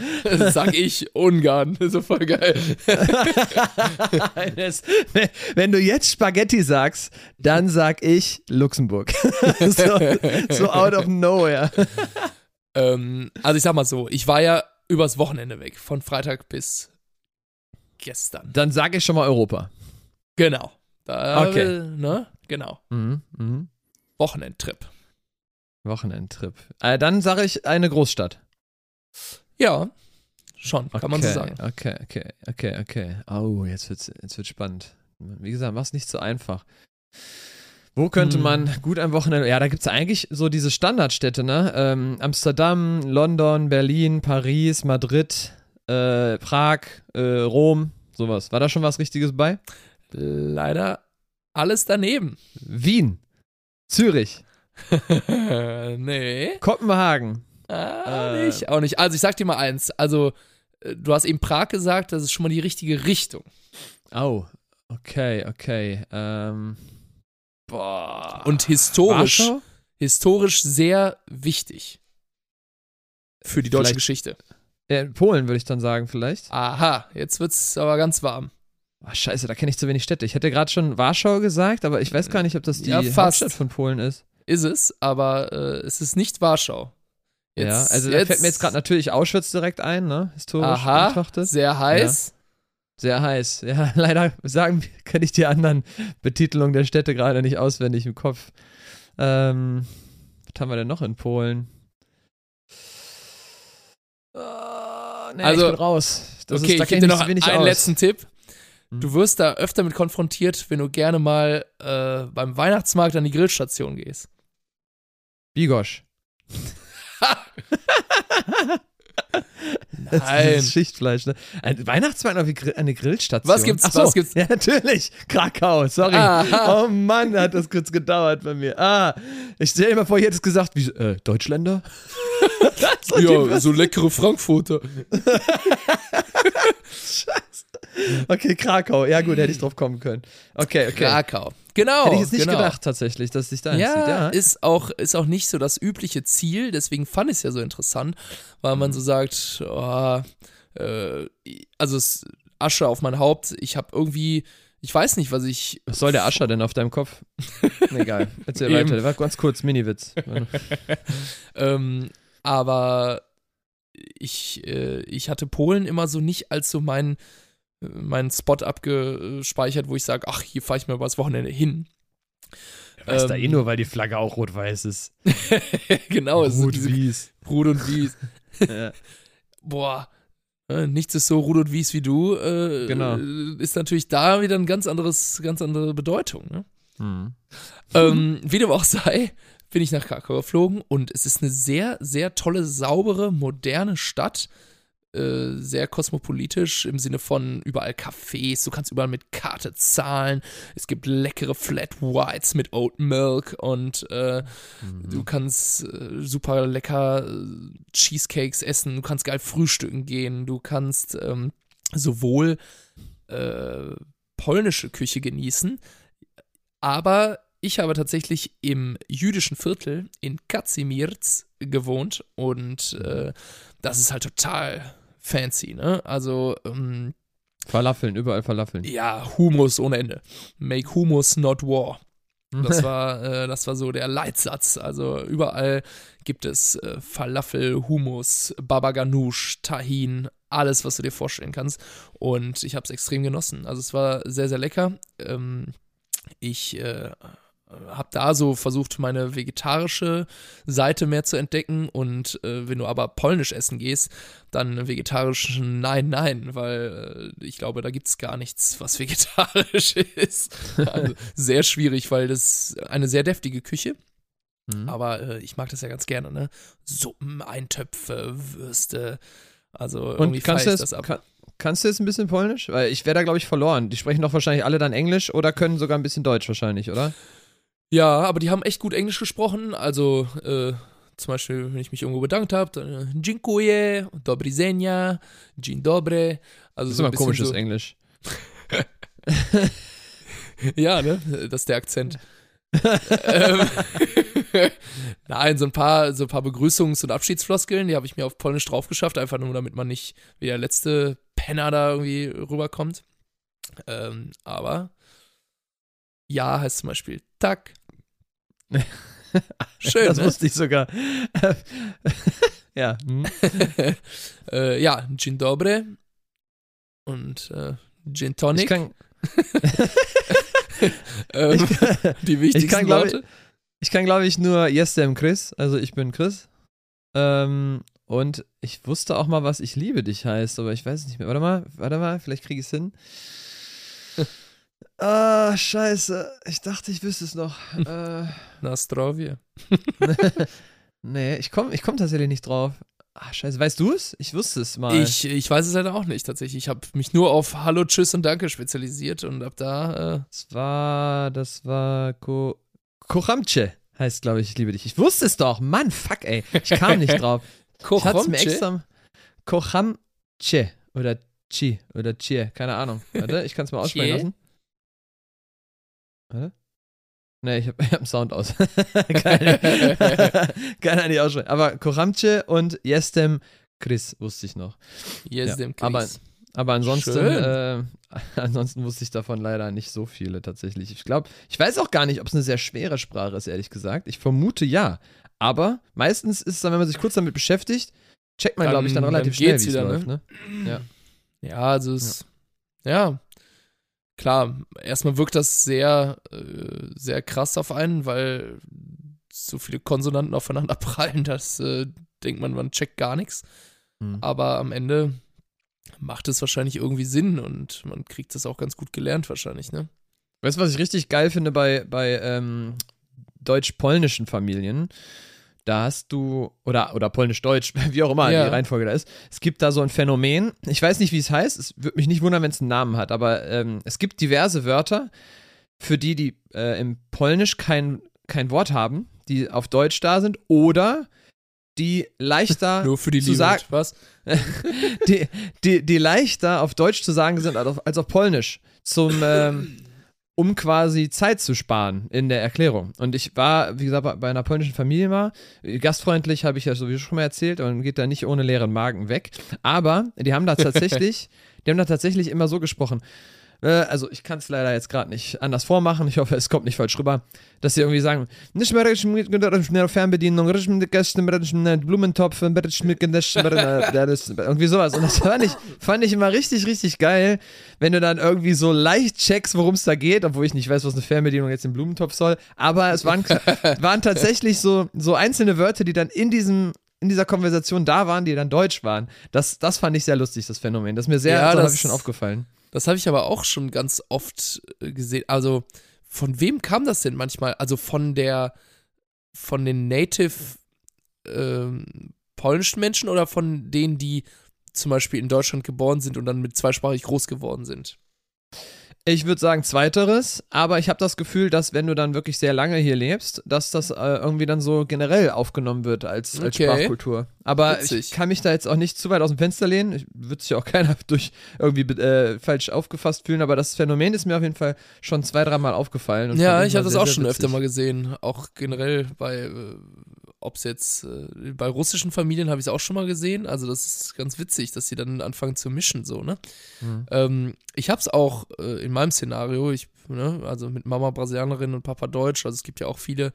sag ich Ungarn. So voll geil. das, wenn du jetzt Spaghetti sagst, dann sag ich Luxemburg. so, so out of nowhere. Ähm, also ich sag mal so, ich war ja übers Wochenende weg, von Freitag bis gestern. Dann sage ich schon mal Europa. Genau. Da, okay. Ne? Genau. Mhm, mh. Wochenendtrip. Wochenendtrip. Äh, dann sage ich eine Großstadt. Ja, schon, kann okay, man so sagen. Okay, okay, okay, okay. Oh, jetzt wird's, jetzt wird's spannend. Wie gesagt, mach's nicht so einfach. Wo könnte hm. man gut am Wochenende, ja, da gibt es eigentlich so diese Standardstädte, ne? Ähm, Amsterdam, London, Berlin, Paris, Madrid, äh, Prag, äh, Rom, sowas. War da schon was Richtiges bei? Leider Alles daneben. Wien. Zürich. nee. Kopenhagen. Ah, Äh. nicht, auch nicht. Also ich sag dir mal eins. Also, äh, du hast eben Prag gesagt, das ist schon mal die richtige Richtung. Oh. Okay, okay. Ähm. Boah. Und historisch, Warschau? historisch sehr wichtig. Für die deutsche Vielleicht- Geschichte. Äh, Polen würde ich dann sagen, vielleicht. Aha, jetzt wird's aber ganz warm. Ah, scheiße, da kenne ich zu wenig Städte. Ich hätte gerade schon Warschau gesagt, aber ich weiß gar nicht, ob das die Ja. Hauptstadt von Polen ist. Ist es, aber äh, es ist nicht Warschau. ja, also da fällt mir jetzt gerade natürlich Auschwitz direkt ein, ne? Historisch Aha, betrachtet. sehr heiß. Sehr heiß. Ja, leider sagen kenne ich die anderen Betitelungen der Städte gerade nicht auswendig im Kopf. Ähm, was haben wir denn noch in Polen? Oh, nee, Also, ich bin raus. Das okay, ist, da ich gebe dir noch zu einen aus. letzten Tipp. Hm. Du wirst da öfter mit konfrontiert, wenn du gerne mal äh, beim Weihnachtsmarkt an die Grillstation gehst. Bigosch. Das Nein. ist Schichtfleisch, ne? Ein Weihnachtsmarkt auf eine Grillstation. Was gibt's- Ach so, was gibt's? Ja, natürlich. Krakau, sorry. Aha. Oh Mann, hat das kurz gedauert bei mir. Ah, ich stell mir vor, ich hätte es gesagt, wie, äh, Deutschländer? die- so leckere Frankfurter. Okay, Krakau. Ja, gut, hätte ich drauf kommen können. Okay, okay. Krakau. Genau. hätte ich jetzt nicht genau. gedacht, tatsächlich, dass sich da Ja. Ja, Ist, auch, ist auch nicht so das übliche Ziel, deswegen fand ich es ja so interessant, weil Mhm. man so sagt, oh, äh, also es, Asche auf mein Haupt, ich habe irgendwie, ich weiß nicht, was ich. Was soll der Ascher denn auf deinem Kopf? Egal. Erzähl weiter. War ganz kurz, Miniwitz. Ähm, aber ich, äh, ich hatte Polen immer so nicht als so mein, meinen Spot abgespeichert, wo ich sage, ach, hier fahre ich mal übers Wochenende hin. Weiß da Ähm, eh nur, weil die Flagge auch rot-weiß ist. genau, es ist Rot diese Wies. Brut und Wies. ja. boah, äh, nichts ist so Rud und Wies wie du, äh, Genau. ist natürlich da wieder ein ganz anderes, ganz andere Bedeutung. Ne? Hm. Ähm, wie dem auch sei, bin ich nach Krakau geflogen und es ist eine sehr, sehr tolle, saubere, moderne Stadt. Äh, sehr kosmopolitisch im Sinne von überall Cafés, du kannst überall mit Karte zahlen, es gibt leckere Flat Whites mit Oat Milk und äh, Mhm. Du kannst äh, super lecker äh, Cheesecakes essen, du kannst geil frühstücken gehen, du kannst ähm, sowohl äh, polnische Küche genießen, aber ich habe tatsächlich im jüdischen Viertel in Kazimierz gewohnt und äh, das ist halt total fancy, ne? Also, ähm, Falafeln, überall Falafeln. ja, Humus ohne Ende. Make Humus, not war. Das war, äh, das war so der Leitsatz. Also überall gibt es äh, Falafel, Hummus, Baba Ganoush, Tahin, alles, was du dir vorstellen kannst. Und ich habe es extrem genossen. Also es war sehr, sehr lecker. Ähm, ich äh, habe da so versucht, meine vegetarische Seite mehr zu entdecken. Und äh, wenn du aber polnisch essen gehst, dann vegetarisch nein, nein, weil äh, ich glaube, da gibt es gar nichts, was vegetarisch ist. Also sehr schwierig, weil das eine sehr deftige Küche. Mhm. Aber äh, ich mag das ja ganz gerne, ne? Suppen, Eintöpfe, Würste. Also Und irgendwie kannst du, jetzt, das ab. kann, kannst du jetzt ein bisschen Polnisch? Weil ich wäre da, glaube ich, verloren. Die sprechen doch wahrscheinlich alle dann Englisch oder können sogar ein bisschen Deutsch wahrscheinlich, oder? Ja, aber die haben echt gut Englisch gesprochen. Also äh, zum Beispiel, wenn ich mich irgendwo bedankt habe, dann äh, Dziękuję, Dobry Zenia, Dzień dobry. Also Das ist so immer ein komisches so, Englisch. Ja, ne? Das ist der Akzent. ähm, Nein, so ein paar, so ein paar Begrüßungs- und Abschiedsfloskeln, die habe ich mir auf Polnisch drauf geschafft, einfach nur damit man nicht wie der letzte Penner da irgendwie rüberkommt. Ähm, aber ja heißt zum Beispiel Tak. Schön, das ne? wusste ich sogar. ja. Hm. äh, ja, Dzień dobry und äh, Gin Ich Tonic. kann, ähm, ich kann, die wichtigsten ich kann, glaub ich- Worte. ich kann glaube ich, nur Yes, dem Chris. Also ich bin Chris. Ähm, und ich wusste auch mal, was ich liebe dich heißt, aber ich weiß es nicht mehr. Warte mal, warte mal, vielleicht kriege ich es hin. Ah, scheiße. Ich dachte, ich wüsste es noch. äh, Na, Zdrowie. nee, ich komme ich komm tatsächlich nicht drauf. Ah, scheiße, weißt du es? Ich wusste es mal. Ich, ich weiß es leider auch nicht tatsächlich. Ich habe mich nur auf Hallo, Tschüss und Danke spezialisiert und ab da. Äh das war, das war Ko Kochamche heißt, glaube ich, ich liebe dich. Ich wusste es doch. Mann, fuck, ey. Ich kam nicht drauf. ich hatte es mir extra. Kochamche oder Chi oder Chie, keine Ahnung. Warte, ich kann es mal aussprechen lassen. Warte. Nee, ich habe hab einen Sound aus. Keine Ahnung, nicht aussprechen. Aber Koramce und Jestem Chris wusste ich noch. Jestem ja, Chris. Aber, aber ansonsten, äh, ansonsten wusste ich davon leider nicht so viele tatsächlich. Ich glaube, ich weiß auch gar nicht, ob es eine sehr schwere Sprache ist, ehrlich gesagt. Ich vermute ja. Aber meistens ist es dann, wenn man sich kurz damit beschäftigt, checkt man, glaube ich, dann relativ dann schnell, wie es läuft. Ne? ne? Ja. ja, also es, ja. ja klar, erstmal wirkt das sehr, äh, sehr krass auf einen, weil so viele Konsonanten aufeinander prallen, dass äh, denkt man, man checkt gar nichts. Mhm. Aber am Ende macht es wahrscheinlich irgendwie Sinn und man kriegt das auch ganz gut gelernt wahrscheinlich, ne? Weißt du, was ich richtig geil finde bei, bei ähm, deutsch-polnischen Familien? Da hast du, oder, oder polnisch-deutsch, wie auch immer ja. die Reihenfolge da ist, es gibt da so ein Phänomen, ich weiß nicht, wie es heißt, es würde mich nicht wundern, wenn es einen Namen hat, aber ähm, es gibt diverse Wörter, für die, die äh, im Polnisch kein, kein Wort haben, die auf Deutsch da sind, oder die leichter Nur für die zu sagen, was? die, die, die leichter auf Deutsch zu sagen sind als auf, als auf Polnisch. Zum, ähm, um quasi Zeit zu sparen in der Erklärung. Und ich war, wie gesagt, bei einer polnischen Familie mal, gastfreundlich habe ich ja sowieso schon mal erzählt und geht da nicht ohne leeren Magen weg. Aber die haben da tatsächlich, die haben da tatsächlich immer so gesprochen. Äh, also ich kann es leider jetzt gerade nicht anders vormachen, ich hoffe, es kommt nicht falsch rüber, dass sie irgendwie sagen, nicht mehr Fernbedienung, Blumentopf, irgendwie sowas. Und das fand ich, fand ich immer richtig, richtig geil, wenn du dann irgendwie so leicht checkst, worum es da geht, obwohl ich nicht weiß, was eine Fernbedienung jetzt im Blumentopf soll. Aber es waren, waren tatsächlich so, so einzelne Wörter, die dann in diesem in dieser Konversation da waren, die dann deutsch waren. Das, das fand ich sehr lustig, das Phänomen. Das ist mir sehr, ja, das habe ich schon aufgefallen. Das habe ich aber auch schon ganz oft äh, gesehen. Also, von wem kam das denn manchmal? Also von der, von den Native ähm, polnischen Menschen oder von denen, die zum Beispiel in Deutschland geboren sind und dann mit zweisprachig groß geworden sind? Ich würde sagen zweiteres, aber ich habe das Gefühl, dass wenn du dann wirklich sehr lange hier lebst, dass das äh, irgendwie dann so generell aufgenommen wird als, als okay. Sprachkultur. Aber Witzig. ich kann mich da jetzt auch nicht zu weit aus dem Fenster lehnen. Wird sich auch keiner durch irgendwie äh, falsch aufgefasst fühlen, aber das Phänomen ist mir auf jeden Fall schon zwei, dreimal aufgefallen. ja, ich habe das auch schon witzig. öfter mal gesehen. Auch generell bei äh, ob es jetzt äh, bei russischen Familien habe ich es auch schon mal gesehen. Also das ist ganz witzig, dass sie dann anfangen zu mischen, so, ne? Mhm. Ähm, ich habe es auch äh, in meinem Szenario, ich, ne, also mit Mama Brasilianerin und Papa Deutsch, also es gibt ja auch viele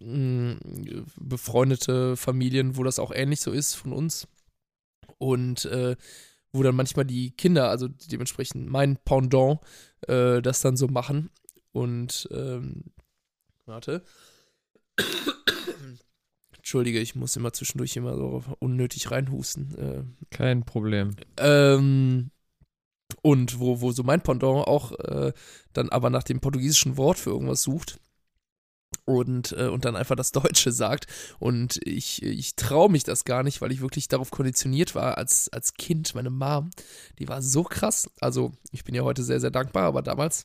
mh, mm, befreundete Familien, wo das auch ähnlich so ist von uns. Und äh, wo dann manchmal die Kinder, also dementsprechend mein Pendant, äh, das dann so machen. Und ähm, warte. Entschuldige, ich muss immer zwischendurch immer so unnötig reinhusten. Äh, Kein Problem. Ähm, und wo, wo so mein Pendant auch äh, dann aber nach dem portugiesischen Wort für irgendwas sucht und, äh, und dann einfach das Deutsche sagt. Und ich, ich traue mich das gar nicht, weil ich wirklich darauf konditioniert war als, als Kind. Meine Mom, die war so krass. Also, ich bin ja heute sehr, sehr dankbar, aber damals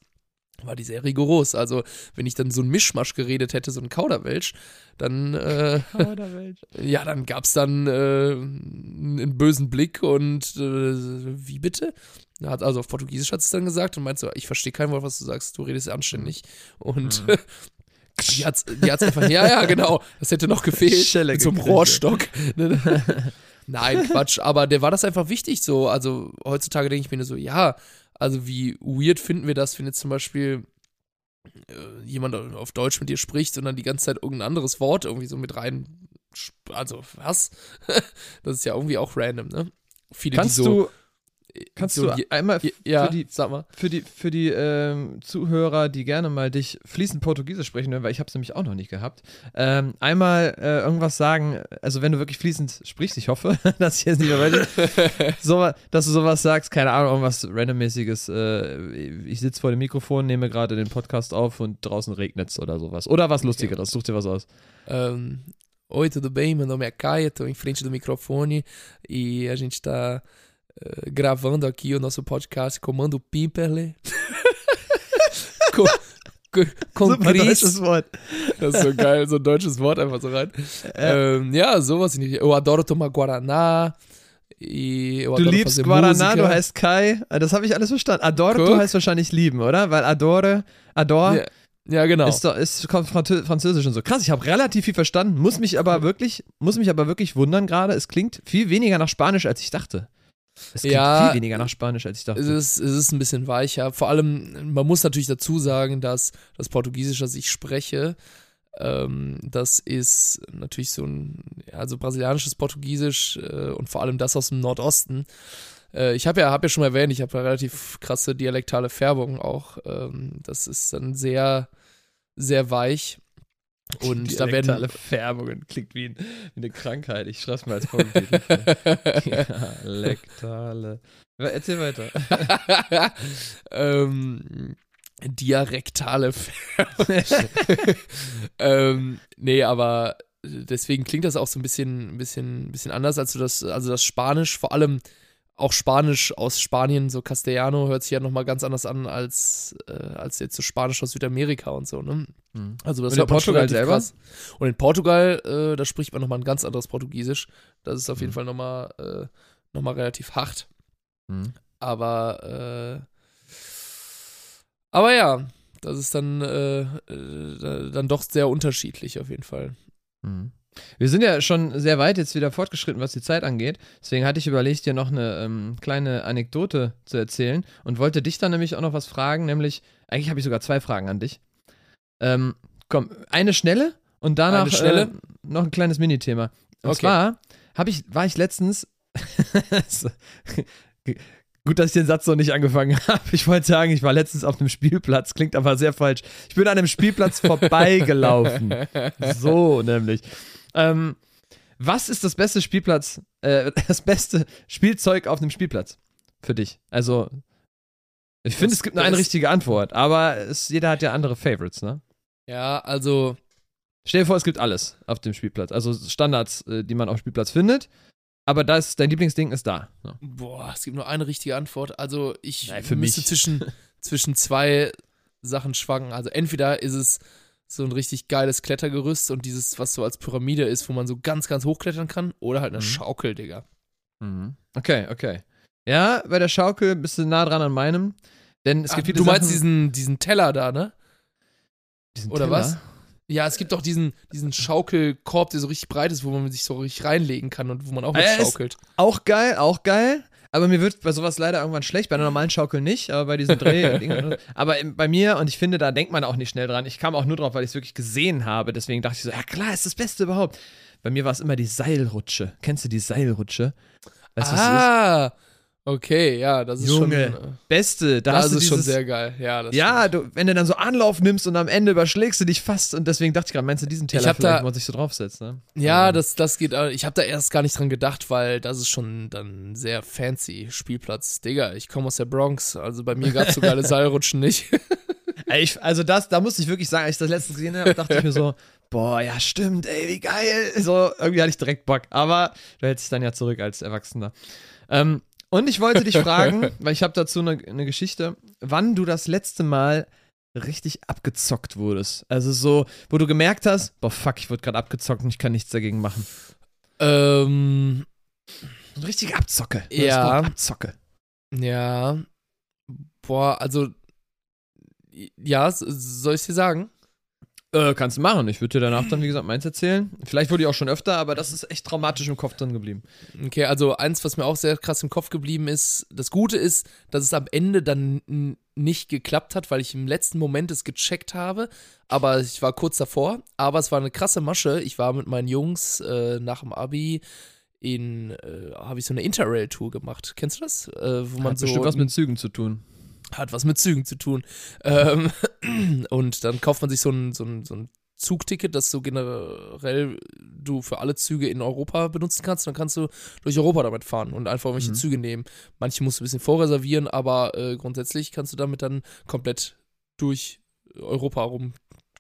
war die sehr rigoros. Also, wenn ich dann so ein Mischmasch geredet hätte, so ein Kauderwelsch, dann, äh, Kauderwelsch. ja, dann gab es dann äh, einen bösen Blick und äh, wie bitte? Hat, also auf Portugiesisch hat es dann gesagt und meinte so, ich verstehe kein Wort, was du sagst, du redest anständig. Und mhm. die hat die hat's einfach, ja, ja, genau, das hätte noch gefehlt Schelle mit so einem Rohrstock. Nein, Quatsch, aber der war das einfach wichtig so. Also heutzutage denke ich mir nur so, ja, also wie weird finden wir das, wenn jetzt zum Beispiel äh, jemand auf Deutsch mit dir spricht und dann die ganze Zeit irgendein anderes Wort irgendwie so mit rein. Also, was? das ist ja irgendwie auch random, ne? Viele, Kannst die so, du Kannst so, du einmal ja, für die, sag mal. Für die, für die ähm, Zuhörer, die gerne mal dich fließend Portugiesisch sprechen hören, weil ich habe es nämlich auch noch nicht gehabt, ähm, einmal äh, irgendwas sagen, also wenn du wirklich fließend sprichst, ich hoffe, dass ich jetzt nicht mehr weiß, so, dass du sowas sagst, keine Ahnung, irgendwas randommäßiges, äh, ich sitze vor dem Mikrofon, nehme gerade den Podcast auf und draußen regnet es oder sowas. Oder was Lustigeres, such dir was aus. Ähm, Oi, tudo bem? Meu nome é Caia, estou em frente do microfone e a gente está uh, gravando aqui o nosso podcast Comando Pimperle. com, com, Super Chris. deutsches Wort. Das ist so geil, so ein deutsches Wort einfach so rein. Ähm, ja, sowas. Eu adoro tomar Guaraná. E Du adoro liebst Guaraná, música. du heißt Kai. Das habe ich alles verstanden. Adore, Guck. du heißt wahrscheinlich lieben, oder? Weil Adore, Adore Ja, ja genau. ist, ist kommt Franzö- Französisch und so. Krass, ich habe relativ viel verstanden. Muss mich aber wirklich, muss mich aber wirklich wundern gerade. Es klingt viel weniger nach Spanisch, als ich dachte. Es klingt Ja, viel weniger nach Spanisch, als ich dachte. Es ist, es ist ein bisschen weicher. Vor allem, man muss natürlich dazu sagen, dass das Portugiesisch, das ich spreche, ähm, das ist natürlich so ein, ja, also brasilianisches Portugiesisch äh, und vor allem das aus dem Nordosten. Äh, ich habe ja, hab ja schon mal erwähnt, ich habe eine relativ krasse dialektale Färbung auch. Ähm, das ist dann sehr, sehr weich. Und da werden alle Färbungen klingt wie, ein, wie eine Krankheit. Ich schreibe es mal als Folgentitel. Dialektale. Erzähl weiter. ähm, diarektale Färbung. ähm, nee, aber deswegen klingt das auch so ein bisschen, ein bisschen, ein bisschen anders als du das, also das Spanisch, vor allem auch Spanisch aus Spanien, so Castellano, hört sich ja nochmal ganz anders an als, äh, als jetzt so Spanisch aus Südamerika und so, ne? Hm. Also das Und in hört schon Portugal selber? krass. Und in Portugal, äh, da spricht man nochmal ein ganz anderes Portugiesisch. Das ist auf jeden Mhm. Fall nochmal äh, noch mal relativ hart. Hm. Aber, äh, aber ja, das ist dann, äh, äh, dann doch sehr unterschiedlich auf jeden Fall. Mhm. Wir sind ja schon sehr weit jetzt wieder fortgeschritten, was die Zeit angeht. Deswegen hatte ich überlegt, dir noch eine ähm, kleine Anekdote zu erzählen und wollte dich dann nämlich auch noch was fragen, nämlich, eigentlich habe ich sogar zwei Fragen an dich. Ähm, komm, eine schnelle und danach schnelle? Äh, noch ein kleines Minithema. Und Okay. zwar habe ich, war ich letztens, So, gut, dass ich den Satz noch nicht angefangen habe. Ich wollte sagen, ich war letztens auf einem Spielplatz, klingt aber sehr falsch. Ich bin an einem Spielplatz vorbeigelaufen. So nämlich. Ähm, was ist das beste Spielplatz, äh, das beste Spielzeug auf einem Spielplatz für dich? Also, ich finde, es gibt nur eine richtige Antwort, aber es, jeder hat ja andere Favorites, ne? Ja, also, Stell dir vor, es gibt alles auf dem Spielplatz. Also Standards, äh, die man auf dem Spielplatz findet. Aber das, dein Lieblingsding ist da. So. boah, es gibt nur eine richtige Antwort. Also, ich Nein, für müsste mich. zwischen, zwischen zwei Sachen schwanken. Also, entweder ist es so ein richtig geiles Klettergerüst und dieses, was so als Pyramide ist, wo man so ganz, ganz hochklettern kann, oder halt eine Mhm. Schaukel, Digga. Okay, okay. Ja, bei der Schaukel bist du nah dran an meinem. Denn es Ach, gibt viele du meinst Sachen, diesen, diesen Teller da, ne? diesen oder Teller. was? Ja, es gibt doch diesen, diesen Schaukelkorb, der so richtig breit ist, wo man sich so richtig reinlegen kann und wo man auch mit Ah, ja, ist- schaukelt. Auch geil, auch geil. Aber mir wird bei sowas leider irgendwann schlecht, bei einer normalen Schaukel nicht, aber bei diesen Drehdingen. aber im- bei mir, und ich finde, da denkt man auch nicht schnell dran. Ich kam auch nur drauf, weil ich es wirklich gesehen habe. Deswegen dachte ich so, ja klar, ist das Beste überhaupt. Bei mir war es immer die Seilrutsche. Kennst du die Seilrutsche? Weißt ah, okay, ja, das ist Junge, schon. äh, Beste. Da Das hast du ist schon dieses, sehr geil. Ja, das Ja, du, wenn du dann so Anlauf nimmst und am Ende überschlägst du dich fast und deswegen dachte ich gerade, meinst du diesen Teller vielleicht, da- wo man sich so draufsetzt, ne? Ja, das, das geht. äh, Ich habe da erst gar nicht dran gedacht, weil das ist schon dann sehr fancy Spielplatz. Digga, ich komme aus der Bronx, also bei mir gab es so geile Seilrutschen nicht. Ich, also das, da muss ich wirklich sagen, als ich das letztens gesehen habe, dachte ich mir so, boah, ja stimmt, ey, wie geil. So, irgendwie hatte ich direkt Bock. Aber du hältst dich dann ja zurück als Erwachsener. Ähm, und ich wollte dich fragen, weil ich habe dazu eine, eine Geschichte, wann du das letzte Mal richtig abgezockt wurdest. Also so, wo du gemerkt hast, boah, fuck, ich wurde gerade abgezockt und ich kann nichts dagegen machen. ähm, richtige Abzocke. Ja. Abzocke. ja. Boah, also. Ja, soll ich dir sagen? Äh, kannst du machen. Ich würde dir danach dann, wie gesagt, meins erzählen. Vielleicht wurde ich auch schon öfter, aber das ist echt traumatisch im Kopf drin geblieben. Okay, also eins, was mir auch sehr krass im Kopf geblieben ist, das Gute ist, dass es am Ende dann nicht geklappt hat, weil ich im letzten Moment es gecheckt habe, aber ich war kurz davor, aber es war eine krasse Masche. Ich war mit meinen Jungs äh, nach dem Abi in, äh, habe ich so eine Interrail-Tour gemacht. Kennst du das? Äh, wo man Hat so bestimmt was mit Zügen zu tun. hat was mit Zügen zu tun. Ähm, und dann kauft man sich so ein, so ein, so ein Zugticket, das so generell du für alle Züge in Europa benutzen kannst. Dann kannst du durch Europa damit fahren und einfach irgendwelche Mhm. Züge nehmen. Manche musst du ein bisschen vorreservieren, aber äh, grundsätzlich kannst du damit dann komplett durch Europa rum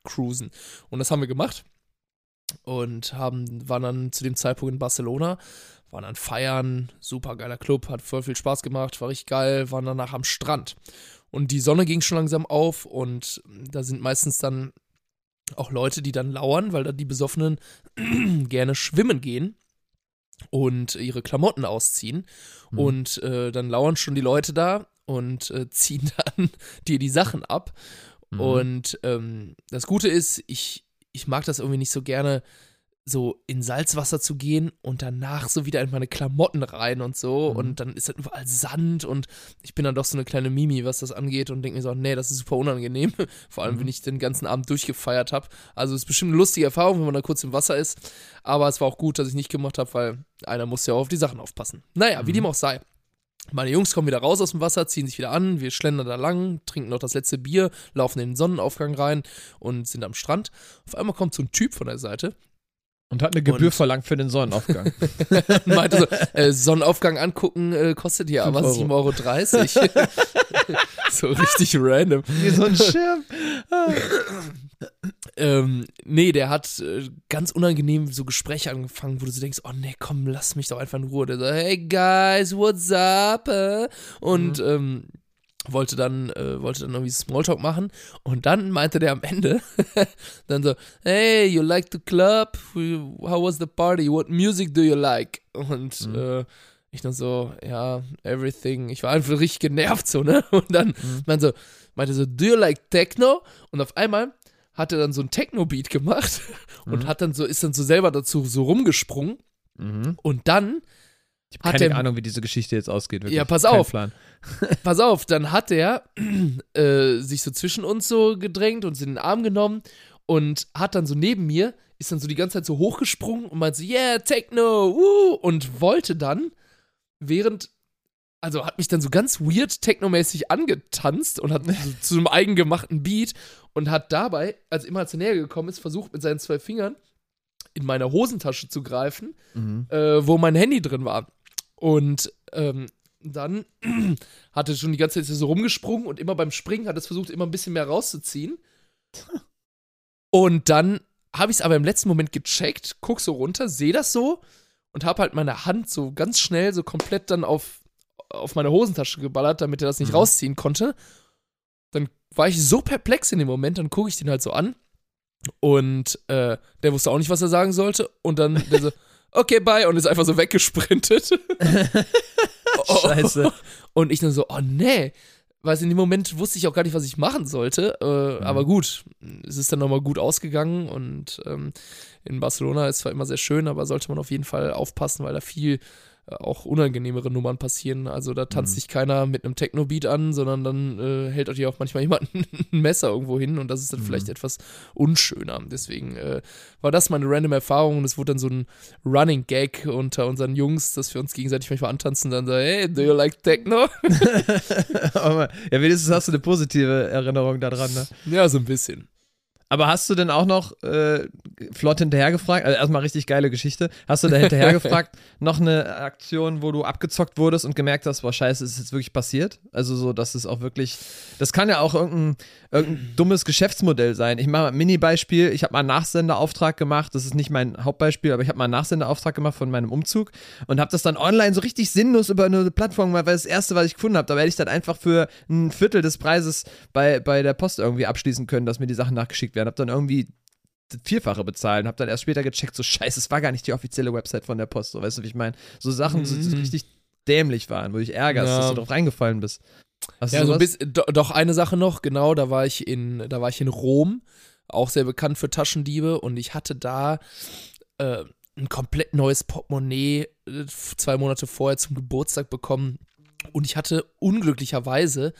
cruisen. Und das haben wir gemacht. und haben, waren dann zu dem Zeitpunkt in Barcelona, waren dann feiern, super geiler Club, hat voll viel Spaß gemacht, war richtig geil, waren danach am Strand. Und die Sonne ging schon langsam auf und da sind meistens dann auch Leute, die dann lauern, weil da die Besoffenen gerne schwimmen gehen und ihre Klamotten ausziehen. Mhm. Und äh, dann lauern schon die Leute da und äh, ziehen dann dir die Sachen ab. Mhm. Und ähm, das Gute ist, ich, ich mag das irgendwie nicht so gerne, so in Salzwasser zu gehen und danach so wieder in meine Klamotten rein und so. Mhm. Und dann ist halt überall Sand und ich bin dann doch so eine kleine Mimi, was das angeht und denke mir so, nee, das ist super unangenehm. Vor allem, mhm. wenn ich den ganzen Abend durchgefeiert habe. Also es ist bestimmt eine lustige Erfahrung, wenn man da kurz im Wasser ist. Aber es war auch gut, dass ich nicht gemacht habe, weil einer muss ja auch auf die Sachen aufpassen. Naja, mhm. wie dem auch sei. Meine Jungs kommen wieder raus aus dem Wasser, ziehen sich wieder an, wir schlendern da lang, trinken noch das letzte Bier, laufen in den Sonnenaufgang rein und sind am Strand. Auf einmal kommt so ein Typ von der Seite, und hat eine Gebühr und verlangt für den Sonnenaufgang. Meinte so, äh, Sonnenaufgang angucken äh, kostet ja aber 7,30 Euro. so richtig random. Wie so ein Schirm. ähm, nee, der hat äh, ganz unangenehm so Gespräche angefangen, wo du so denkst, oh nee, komm, lass mich doch einfach in Ruhe. Der so, hey guys, what's up? Und mhm. ähm, wollte dann, äh, wollte dann irgendwie Smalltalk machen und dann meinte der am Ende dann so, hey, you like the club? How was the party? What music do you like? Und mhm. äh, ich dann so, ja, everything. Ich war einfach richtig genervt so, ne? Und dann mhm. meinte so, meinte so, do you like Techno? Und auf einmal hat er dann so ein Techno-Beat gemacht und mhm. hat dann so, ist dann so selber dazu so rumgesprungen. Mhm. Und dann ich habe keine Ahnung, wie diese Geschichte jetzt ausgeht. Wirklich. Ja, pass auf. Pass auf, dann hat er äh, sich so zwischen uns so gedrängt und in den Arm genommen und hat dann so neben mir, ist dann so die ganze Zeit so hochgesprungen und meinte so, yeah, Techno, woo, und wollte dann, während, also hat mich dann so ganz weird technomäßig angetanzt und hat so zu einem eigengemachten Beat und hat dabei, als immer er näher gekommen ist, versucht mit seinen zwei Fingern in meine Hosentasche zu greifen, mhm. äh, wo mein Handy drin war. Und ähm, dann hat er schon die ganze Zeit so rumgesprungen und immer beim Springen hat es versucht, immer ein bisschen mehr rauszuziehen. Und dann habe ich es aber im letzten Moment gecheckt, guck so runter, sehe das so und habe halt meine Hand so ganz schnell so komplett dann auf, auf meine Hosentasche geballert, damit er das nicht mhm. rausziehen konnte. Dann war ich so perplex in dem Moment, dann gucke ich den halt so an und äh, der wusste auch nicht, was er sagen sollte und dann der so okay, bye, und ist einfach so weggesprintet. Scheiße. Und ich dann so, oh nee. Weil in dem Moment wusste ich auch gar nicht, was ich machen sollte. Äh, mhm. Aber gut, es ist dann nochmal gut ausgegangen und ähm, in Barcelona ist zwar immer sehr schön, aber sollte man auf jeden Fall aufpassen, weil da viel auch unangenehmere Nummern passieren. Also da tanzt mhm. sich keiner mit einem Techno-Beat an, sondern dann äh, hält euch auch manchmal jemand ein Messer irgendwo hin und das ist dann mhm. vielleicht etwas unschöner. Deswegen äh, war das meine random Erfahrung und es wurde dann so ein Running Gag unter unseren Jungs, dass wir uns gegenseitig manchmal antanzen und dann so, hey, do you like Techno? ja, wenigstens hast du eine positive Erinnerung daran, ne? Ja, so ein bisschen. Aber hast du denn auch noch äh, flott hinterhergefragt? Also erstmal richtig geile Geschichte. Hast du da hinterhergefragt noch eine Aktion, wo du abgezockt wurdest und gemerkt hast, boah, scheiße, ist jetzt wirklich passiert? Also so, dass es auch wirklich, das kann ja auch irgendein, irgendein dummes Geschäftsmodell sein. Ich mache mal ein Mini-Beispiel. Ich habe mal einen Nachsenderauftrag gemacht. Das ist nicht mein Hauptbeispiel, aber ich habe mal einen Nachsenderauftrag gemacht von meinem Umzug und habe das dann online so richtig sinnlos über eine Plattform gemacht, weil das erste, was ich gefunden habe, da werde ich dann einfach für ein Viertel des Preises bei, bei der Post irgendwie abschließen können, dass mir die Sachen nachgeschickt werden. Hab dann irgendwie Vierfache bezahlen, hab dann erst später gecheckt, so scheiße, es war gar nicht die offizielle Website von der Post, so weißt du, wie ich meine? So Sachen, mhm. so, so, richtig dämlich waren, wo ich ärgerst, ja. dass du drauf reingefallen bist. Hast ja, so bisschen, doch eine Sache noch, genau, da war ich in, da war ich in Rom, auch sehr bekannt für Taschendiebe und ich hatte da äh, ein komplett neues Portemonnaie äh, zwei Monate vorher zum Geburtstag bekommen und ich hatte unglücklicherweise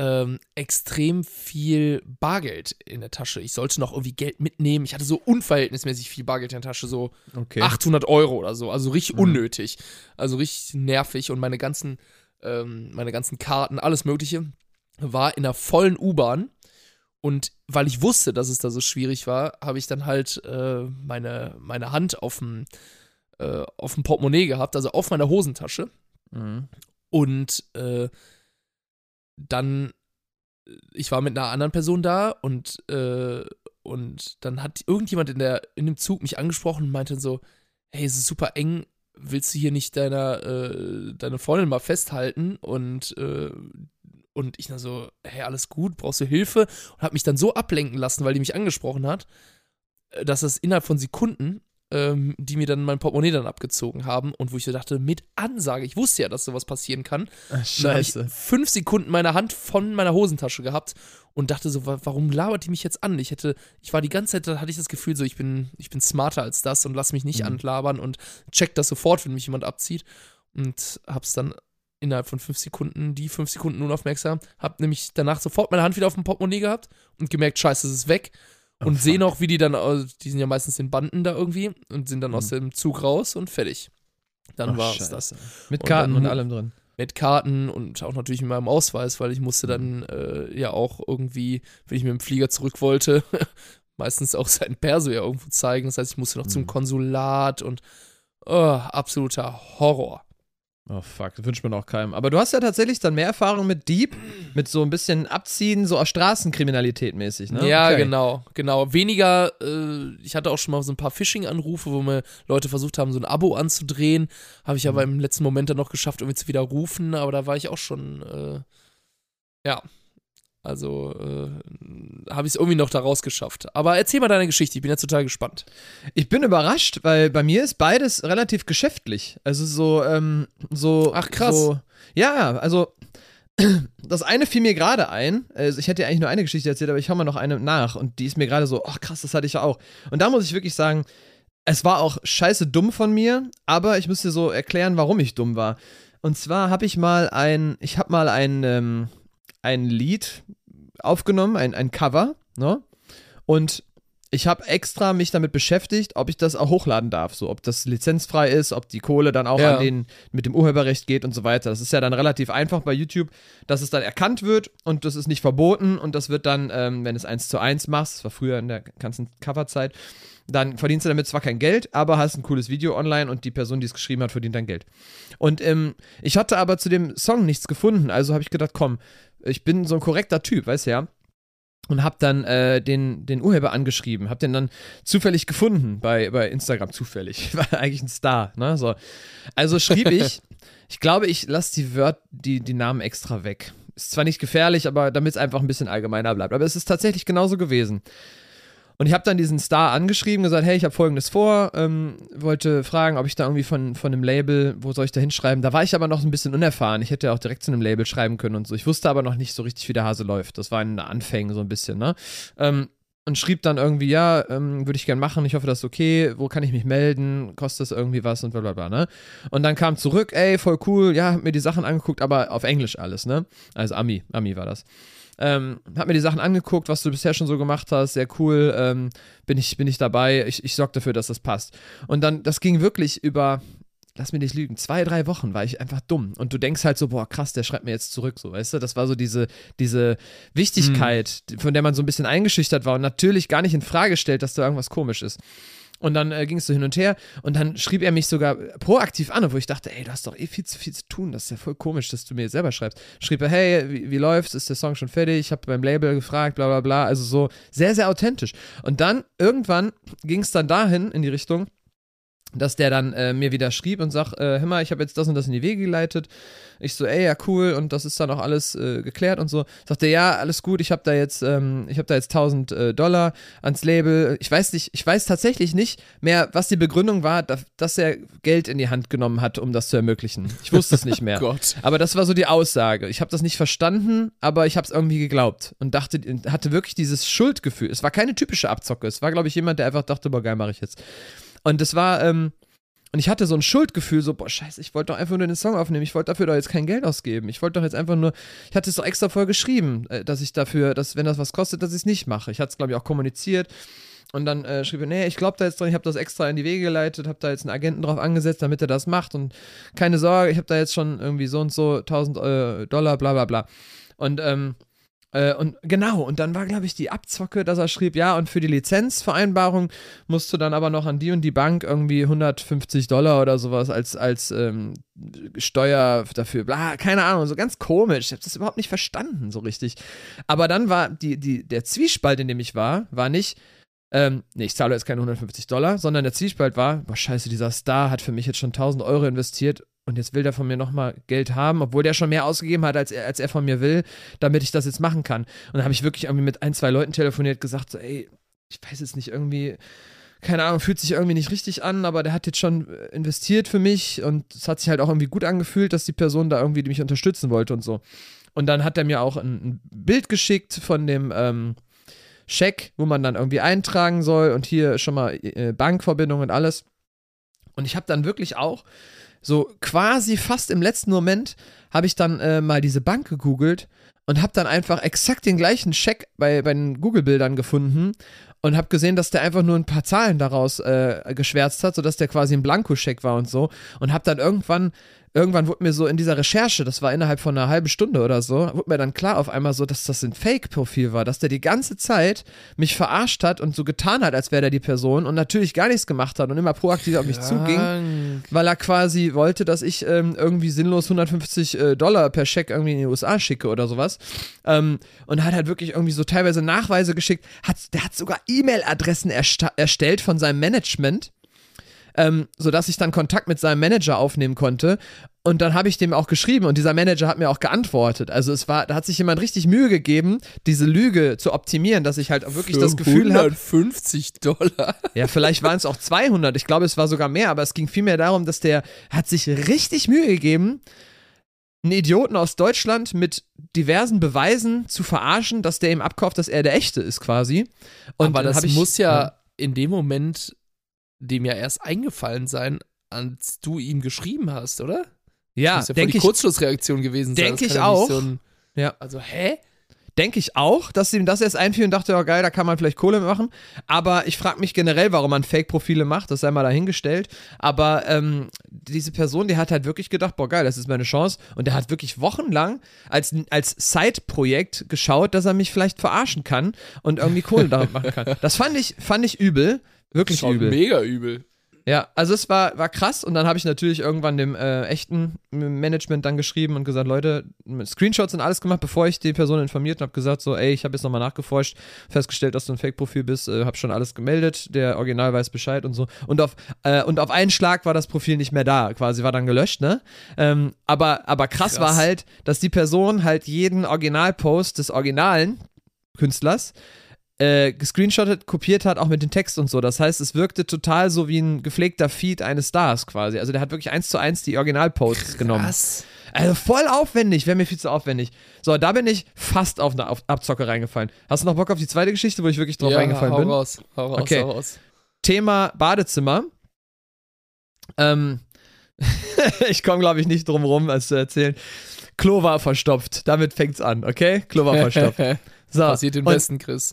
ähm, extrem viel Bargeld in der Tasche. Ich sollte noch irgendwie Geld mitnehmen. Ich hatte so unverhältnismäßig viel Bargeld in der Tasche, so okay. 800 Euro oder so. Also richtig mhm. unnötig. Also richtig nervig. Und meine ganzen, ähm, meine ganzen Karten, alles Mögliche, war in einer vollen U-Bahn. Und weil ich wusste, dass es da so schwierig war, habe ich dann halt äh, meine, meine Hand auf dem äh, auf dem Portemonnaie gehabt, also auf meiner Hosentasche. Mhm. Und äh, dann, ich war mit einer anderen Person da und, äh, und dann hat irgendjemand in, der, in dem Zug mich angesprochen und meinte so, hey, es ist super eng, willst du hier nicht deiner, äh, deine Freundin mal festhalten? Und, äh, und ich dann so, hey, alles gut, brauchst du Hilfe? Und habe mich dann so ablenken lassen, weil die mich angesprochen hat, äh, dass es innerhalb von Sekunden ähm, die mir dann mein Portemonnaie dann abgezogen haben und wo ich so dachte, mit Ansage, ich wusste ja, dass sowas passieren kann. Ach, scheiße. Ich fünf Sekunden meine Hand von meiner Hosentasche gehabt und dachte so, warum labert die mich jetzt an? Ich hätte, ich war die ganze Zeit, da hatte ich das Gefühl so, ich bin, ich bin smarter als das und lass mich nicht mhm. anlabern und check das sofort, wenn mich jemand abzieht und hab's dann innerhalb von fünf Sekunden, die fünf Sekunden unaufmerksam, hab nämlich danach sofort meine Hand wieder auf dem Portemonnaie gehabt und gemerkt, scheiße, es ist weg und oh, sehen auch, wie die dann, die sind ja meistens in Banden da irgendwie und sind dann mhm. aus dem Zug raus und fertig. Dann oh, war es das. Mit Karten und, dann, und, allem drin. Mit Karten und auch natürlich mit meinem Ausweis, weil ich musste dann mhm. äh, ja auch irgendwie, wenn ich mit dem Flieger zurück wollte, meistens auch sein Perso ja irgendwo zeigen. Das heißt, ich musste noch mhm. zum Konsulat und oh, absoluter Horror. Oh fuck, das wünscht man auch keinem. Aber du hast ja tatsächlich dann mehr Erfahrung mit Dieb, mit so ein bisschen Abziehen, so aus Straßenkriminalität mäßig, ne? Ja, okay. genau, genau. Weniger, äh, ich hatte auch schon mal so ein paar Phishing-Anrufe, wo mir Leute versucht haben, so ein Abo anzudrehen. Habe ich mhm. aber im letzten Moment dann noch geschafft, irgendwie zu widerrufen, aber da war ich auch schon, äh, ja, also äh, habe ich es irgendwie noch da rausgeschafft. Aber erzähl mal deine Geschichte, ich bin jetzt total gespannt. Ich bin überrascht, weil bei mir ist beides relativ geschäftlich. Also so, ähm, so. Ach krass. So, ja, also das eine fiel mir gerade ein. Also ich hätte ja eigentlich nur eine Geschichte erzählt, aber ich hau mal noch eine nach und die ist mir gerade so, ach krass, das hatte ich ja auch. Und da muss ich wirklich sagen, es war auch scheiße dumm von mir, aber ich muss dir so erklären, warum ich dumm war. Und zwar habe ich mal ein, ich habe mal ein, ähm, ein Lied aufgenommen, ein, ein Cover, ne? Und ich habe extra mich damit beschäftigt, ob ich das auch hochladen darf, so ob das lizenzfrei ist, ob die Kohle dann auch ja. an den mit dem Urheberrecht geht und so weiter. Das ist ja dann relativ einfach bei YouTube, dass es dann erkannt wird und das ist nicht verboten und das wird dann, ähm, wenn es eins zu eins machst, das war früher in der ganzen Coverzeit, dann verdienst du damit zwar kein Geld, aber hast ein cooles Video online und die Person, die es geschrieben hat, verdient dann Geld. Und ähm, ich hatte aber zu dem Song nichts gefunden, also habe ich gedacht, komm, ich bin so ein korrekter Typ, weißt du ja. Und hab dann äh, den, den Urheber angeschrieben, hab den dann zufällig gefunden bei, bei Instagram, zufällig. War eigentlich ein Star, ne? So. Also schrieb ich, ich glaube, ich lasse die Wörter, die, die Namen extra weg. Ist zwar nicht gefährlich, aber damit es einfach ein bisschen allgemeiner bleibt. Aber es ist tatsächlich genauso gewesen. Und ich habe dann diesen Star angeschrieben, gesagt, hey, ich habe folgendes vor, ähm, wollte fragen, ob ich da irgendwie von, von einem Label, wo soll ich da hinschreiben? Da war ich aber noch ein bisschen unerfahren. Ich hätte ja auch direkt zu einem Label schreiben können und so. Ich wusste aber noch nicht so richtig, wie der Hase läuft. Das war in den Anfängen so ein bisschen, ne? Ähm, und schrieb dann irgendwie, ja, ähm, würde ich gern machen, ich hoffe, das ist okay, wo kann ich mich melden, kostet das irgendwie was und bla bla bla, ne? Und dann kam zurück, ey, voll cool, ja, hab mir die Sachen angeguckt, aber auf Englisch alles, ne? Also Ami, Ami war das. Ähm, hab mir die Sachen angeguckt, was du bisher schon so gemacht hast, sehr cool, ähm, bin, ich, bin ich dabei, ich, ich sorge dafür, dass das passt. Und dann, das ging wirklich über, lass mich nicht lügen, zwei, drei Wochen war ich einfach dumm. Und du denkst halt so, boah, krass, der schreibt mir jetzt zurück, so, weißt du? Das war so diese, diese Wichtigkeit, mhm. von der man so ein bisschen eingeschüchtert war und natürlich gar nicht in Frage stellt, dass da irgendwas komisch ist. Und dann äh, ging es so hin und her und dann schrieb er mich sogar proaktiv an, wo ich dachte, ey, du hast doch eh viel zu viel zu tun, das ist ja voll komisch, dass du mir jetzt selber schreibst. Schrieb er, hey, wie, wie läuft's? Ist der Song schon fertig? Ich habe beim Label gefragt, bla bla bla. Also so sehr, sehr authentisch. Und dann irgendwann ging es dann dahin in die Richtung, dass der dann äh, mir wieder schrieb und sagt, äh, hör mal, ich habe jetzt das und das in die Wege geleitet. Ich so, ey, ja, cool, und das ist dann auch alles äh, geklärt und so. Sagte, ja, alles gut, ich habe da jetzt, ähm, ich habe da jetzt 1000 äh, Dollar ans Label. Ich weiß nicht, ich weiß tatsächlich nicht mehr, was die Begründung war, dass, dass er Geld in die Hand genommen hat, um das zu ermöglichen. Ich wusste es nicht mehr. Gott. Aber das war so die Aussage. Ich habe das nicht verstanden, aber ich habe es irgendwie geglaubt und dachte, hatte wirklich dieses Schuldgefühl. Es war keine typische Abzocke. Es war, glaube ich, jemand, der einfach dachte, boah, geil, mache ich jetzt. Und es war, ähm, und ich hatte so ein Schuldgefühl, so, boah, scheiße, ich wollte doch einfach nur den Song aufnehmen. Ich wollte dafür doch jetzt kein Geld ausgeben. Ich wollte doch jetzt einfach nur, ich hatte es so extra voll geschrieben, äh, dass ich dafür, dass, wenn das was kostet, dass ich es nicht mache. Ich hatte es, glaube ich, auch kommuniziert. Und dann äh, schrieb er, nee, ich glaube da jetzt dran, ich habe das extra in die Wege geleitet, habe da jetzt einen Agenten drauf angesetzt, damit er das macht. Und keine Sorge, ich habe da jetzt schon irgendwie so und so 1000 äh, Dollar, bla bla bla. Und ähm, äh, und genau, und dann war, glaube ich, die Abzocke, dass er schrieb, ja, und für die Lizenzvereinbarung musst du dann aber noch an die und die Bank irgendwie 150 Dollar oder sowas als, als ähm, Steuer dafür, bla, keine Ahnung, so ganz komisch. Ich habe das überhaupt nicht verstanden, so richtig. Aber dann war die, die, der Zwiespalt, in dem ich war, war nicht, ähm, nee, ich zahle jetzt keine 150 Dollar, sondern der Zwiespalt war, boah, scheiße, dieser Star hat für mich jetzt schon 1000 Euro investiert und jetzt will der von mir nochmal Geld haben, obwohl der schon mehr ausgegeben hat, als er, als er von mir will, damit ich das jetzt machen kann. Und dann habe ich wirklich irgendwie mit ein, zwei Leuten telefoniert, gesagt, so, ey, ich weiß jetzt nicht, irgendwie, keine Ahnung, fühlt sich irgendwie nicht richtig an, aber der hat jetzt schon äh, investiert für mich und es hat sich halt auch irgendwie gut angefühlt, dass die Person da irgendwie mich unterstützen wollte und so. Und dann hat er mir auch ein, ein Bild geschickt von dem ähm, Scheck, wo man dann irgendwie eintragen soll und hier schon mal äh, Bankverbindung und alles. Und ich habe dann wirklich auch so quasi fast im letzten Moment habe ich dann äh, mal diese Bank gegoogelt und habe dann einfach exakt den gleichen Scheck bei, bei den Google-Bildern gefunden und habe gesehen, dass der einfach nur ein paar Zahlen daraus äh, geschwärzt hat, sodass der quasi ein Blankoscheck war und so. Und habe dann irgendwann irgendwann wurde mir so in dieser Recherche, das war innerhalb von einer halben Stunde oder so, wurde mir dann klar auf einmal so, dass das ein Fake-Profil war, dass der die ganze Zeit mich verarscht hat und so getan hat, als wäre der die Person und natürlich gar nichts gemacht hat und immer proaktiv auf mich zuging, weil er quasi wollte, dass ich ähm, irgendwie sinnlos 150 äh, Dollar per Scheck irgendwie in die USA schicke oder sowas. Ähm, und hat halt wirklich irgendwie so teilweise Nachweise geschickt. Hat, der hat sogar E-Mail-Adressen erstellt von seinem Management ähm, sodass ich dann Kontakt mit seinem Manager aufnehmen konnte. Und dann habe ich dem auch geschrieben und dieser Manager hat mir auch geantwortet. Also es war, da hat sich jemand richtig Mühe gegeben, diese Lüge zu optimieren, dass ich halt wirklich Für das Gefühl habe. 150 Dollar. Ja, vielleicht waren es auch 200. Ich glaube, es war sogar mehr, aber es ging vielmehr darum, dass der hat sich richtig Mühe gegeben, einen Idioten aus Deutschland mit diversen Beweisen zu verarschen, dass der ihm abkauft, dass er der Echte ist quasi. Und aber das ich, muss ja, ja in dem Moment dem ja erst eingefallen sein, als du ihm geschrieben hast, oder? Ja, das muss ja denke ich. Kurzschlussreaktion gewesen sein. Denke ich auch. So ein, ja. Also, hä? Denke ich auch, dass ihm das erst einfiel und dachte, ja geil, da kann man vielleicht Kohle machen. Aber ich frage mich generell, warum man Fake-Profile macht, das sei mal dahingestellt. Aber ähm, diese Person, die hat halt wirklich gedacht, boah geil, das ist meine Chance. Und der hat wirklich wochenlang als, als Side-Projekt geschaut, dass er mich vielleicht verarschen kann und irgendwie Kohle damit machen kann. Das fand ich, fand ich übel. Wirklich Schon übel. Mega übel. Ja, also es war, war krass und dann habe ich natürlich irgendwann dem äh, echten Management dann geschrieben und gesagt, Leute, Screenshots und alles gemacht, bevor ich die Person informiert und habe gesagt, so, ey, ich habe jetzt nochmal nachgeforscht, festgestellt, dass du ein Fake-Profil bist, äh, habe schon alles gemeldet, der Original weiß Bescheid und so. Und auf, äh, und auf einen Schlag war das Profil nicht mehr da, quasi war dann gelöscht, ne? Ähm, aber, aber krass, krass war halt, dass die Person halt jeden Originalpost des originalen Künstlers äh, gescreenshottet, kopiert hat, auch mit dem Text und so. Das heißt, es wirkte total so wie ein gepflegter Feed eines Stars quasi. Also der hat wirklich eins zu eins die Originalposts genommen. Also voll aufwendig, wäre mir viel zu aufwendig. So, da bin ich fast auf eine Abzocke reingefallen. Hast du noch Bock auf die zweite Geschichte, wo ich wirklich drauf ja, reingefallen hau bin? Raus, hau raus, okay. hau raus. Thema Badezimmer. Ähm, ich komme, glaube ich, nicht drum rum, als zu erzählen. Klo war verstopft. Damit fängt's an, okay? Klo war verstopft. So, Passiert den Besten, Chris.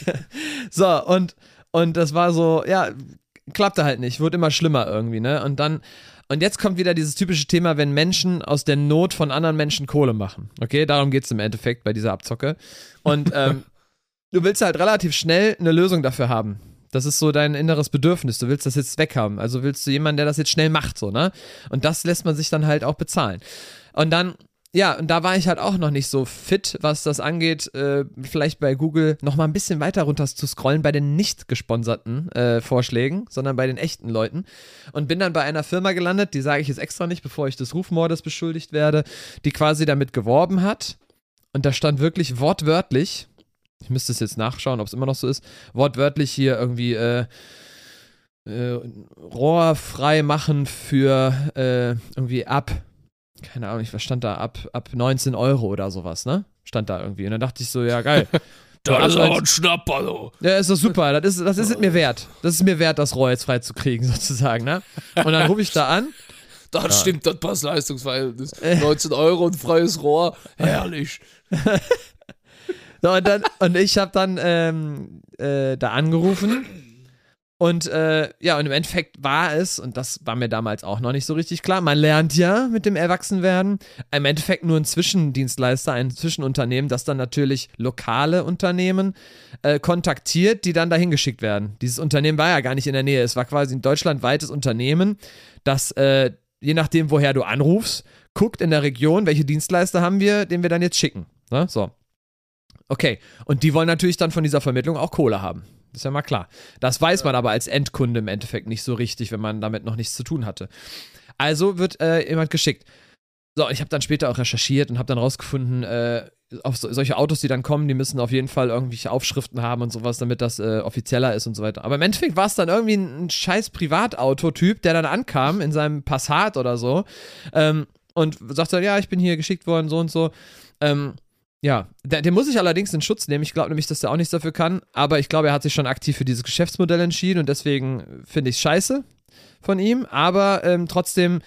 so, und, und das war so, ja, klappte halt nicht, wurde immer schlimmer irgendwie, ne? Und dann, und jetzt kommt wieder dieses typische Thema, wenn Menschen aus der Not von anderen Menschen Kohle machen. Okay, darum geht es im Endeffekt bei dieser Abzocke. Und ähm, du willst halt relativ schnell eine Lösung dafür haben. Das ist so dein inneres Bedürfnis. Du willst das jetzt weghaben. Also willst du jemanden, der das jetzt schnell macht, so, ne? Und das lässt man sich dann halt auch bezahlen. Und dann ja, und da war ich halt auch noch nicht so fit, was das angeht, äh, vielleicht bei Google noch mal ein bisschen weiter runter zu scrollen bei den nicht gesponserten äh, Vorschlägen, sondern bei den echten Leuten. Und bin dann bei einer Firma gelandet, die sage ich jetzt extra nicht, bevor ich des Rufmordes beschuldigt werde, die quasi damit geworben hat. Und da stand wirklich wortwörtlich, ich müsste es jetzt nachschauen, ob es immer noch so ist, wortwörtlich hier irgendwie, äh, äh, Rohr frei machen für äh, irgendwie ab keine Ahnung, was stand da, ab, ab 19 Euro oder sowas, ne? Stand da irgendwie. Und dann dachte ich so, ja, geil. das ist aber ein Schnapper, du. Ja, ist doch super. Das ist, das ist es mir wert. Das ist mir wert, das Rohr jetzt freizukriegen, sozusagen, ne? Und dann rufe ich da an. Das ja. stimmt, das passt Leistungsverhältnis. 19 Euro und freies Rohr. Herrlich. so, und, dann, und ich habe dann ähm, äh, da angerufen und äh, ja, und im Endeffekt war es, und das war mir damals auch noch nicht so richtig klar, man lernt ja mit dem Erwachsenwerden, im Endeffekt nur ein Zwischendienstleister, ein Zwischenunternehmen, das dann natürlich lokale Unternehmen äh, kontaktiert, die dann dahin geschickt werden. Dieses Unternehmen war ja gar nicht in der Nähe, es war quasi ein deutschlandweites Unternehmen, das äh, je nachdem, woher du anrufst, guckt in der Region, welche Dienstleister haben wir, den wir dann jetzt schicken. Ne? So. Okay, und die wollen natürlich dann von dieser Vermittlung auch Kohle haben. Das ist ja mal klar. Das weiß man aber als Endkunde im Endeffekt nicht so richtig, wenn man damit noch nichts zu tun hatte. Also wird äh, jemand geschickt. So, ich habe dann später auch recherchiert und habe dann rausgefunden, äh, auf so, solche Autos, die dann kommen, die müssen auf jeden Fall irgendwelche Aufschriften haben und sowas, damit das äh, offizieller ist und so weiter. Aber im Endeffekt war es dann irgendwie ein, ein scheiß Privatauto-Typ, der dann ankam in seinem Passat oder so ähm, und sagte, ja, ich bin hier geschickt worden, so und so. Ähm, ja, den, den, muss ich allerdings in Schutz nehmen. Ich glaube nämlich, dass der auch nichts dafür kann. Aber ich glaube, er hat sich schon aktiv für dieses Geschäftsmodell entschieden und deswegen finde ich es scheiße von ihm. Aber ähm, trotzdem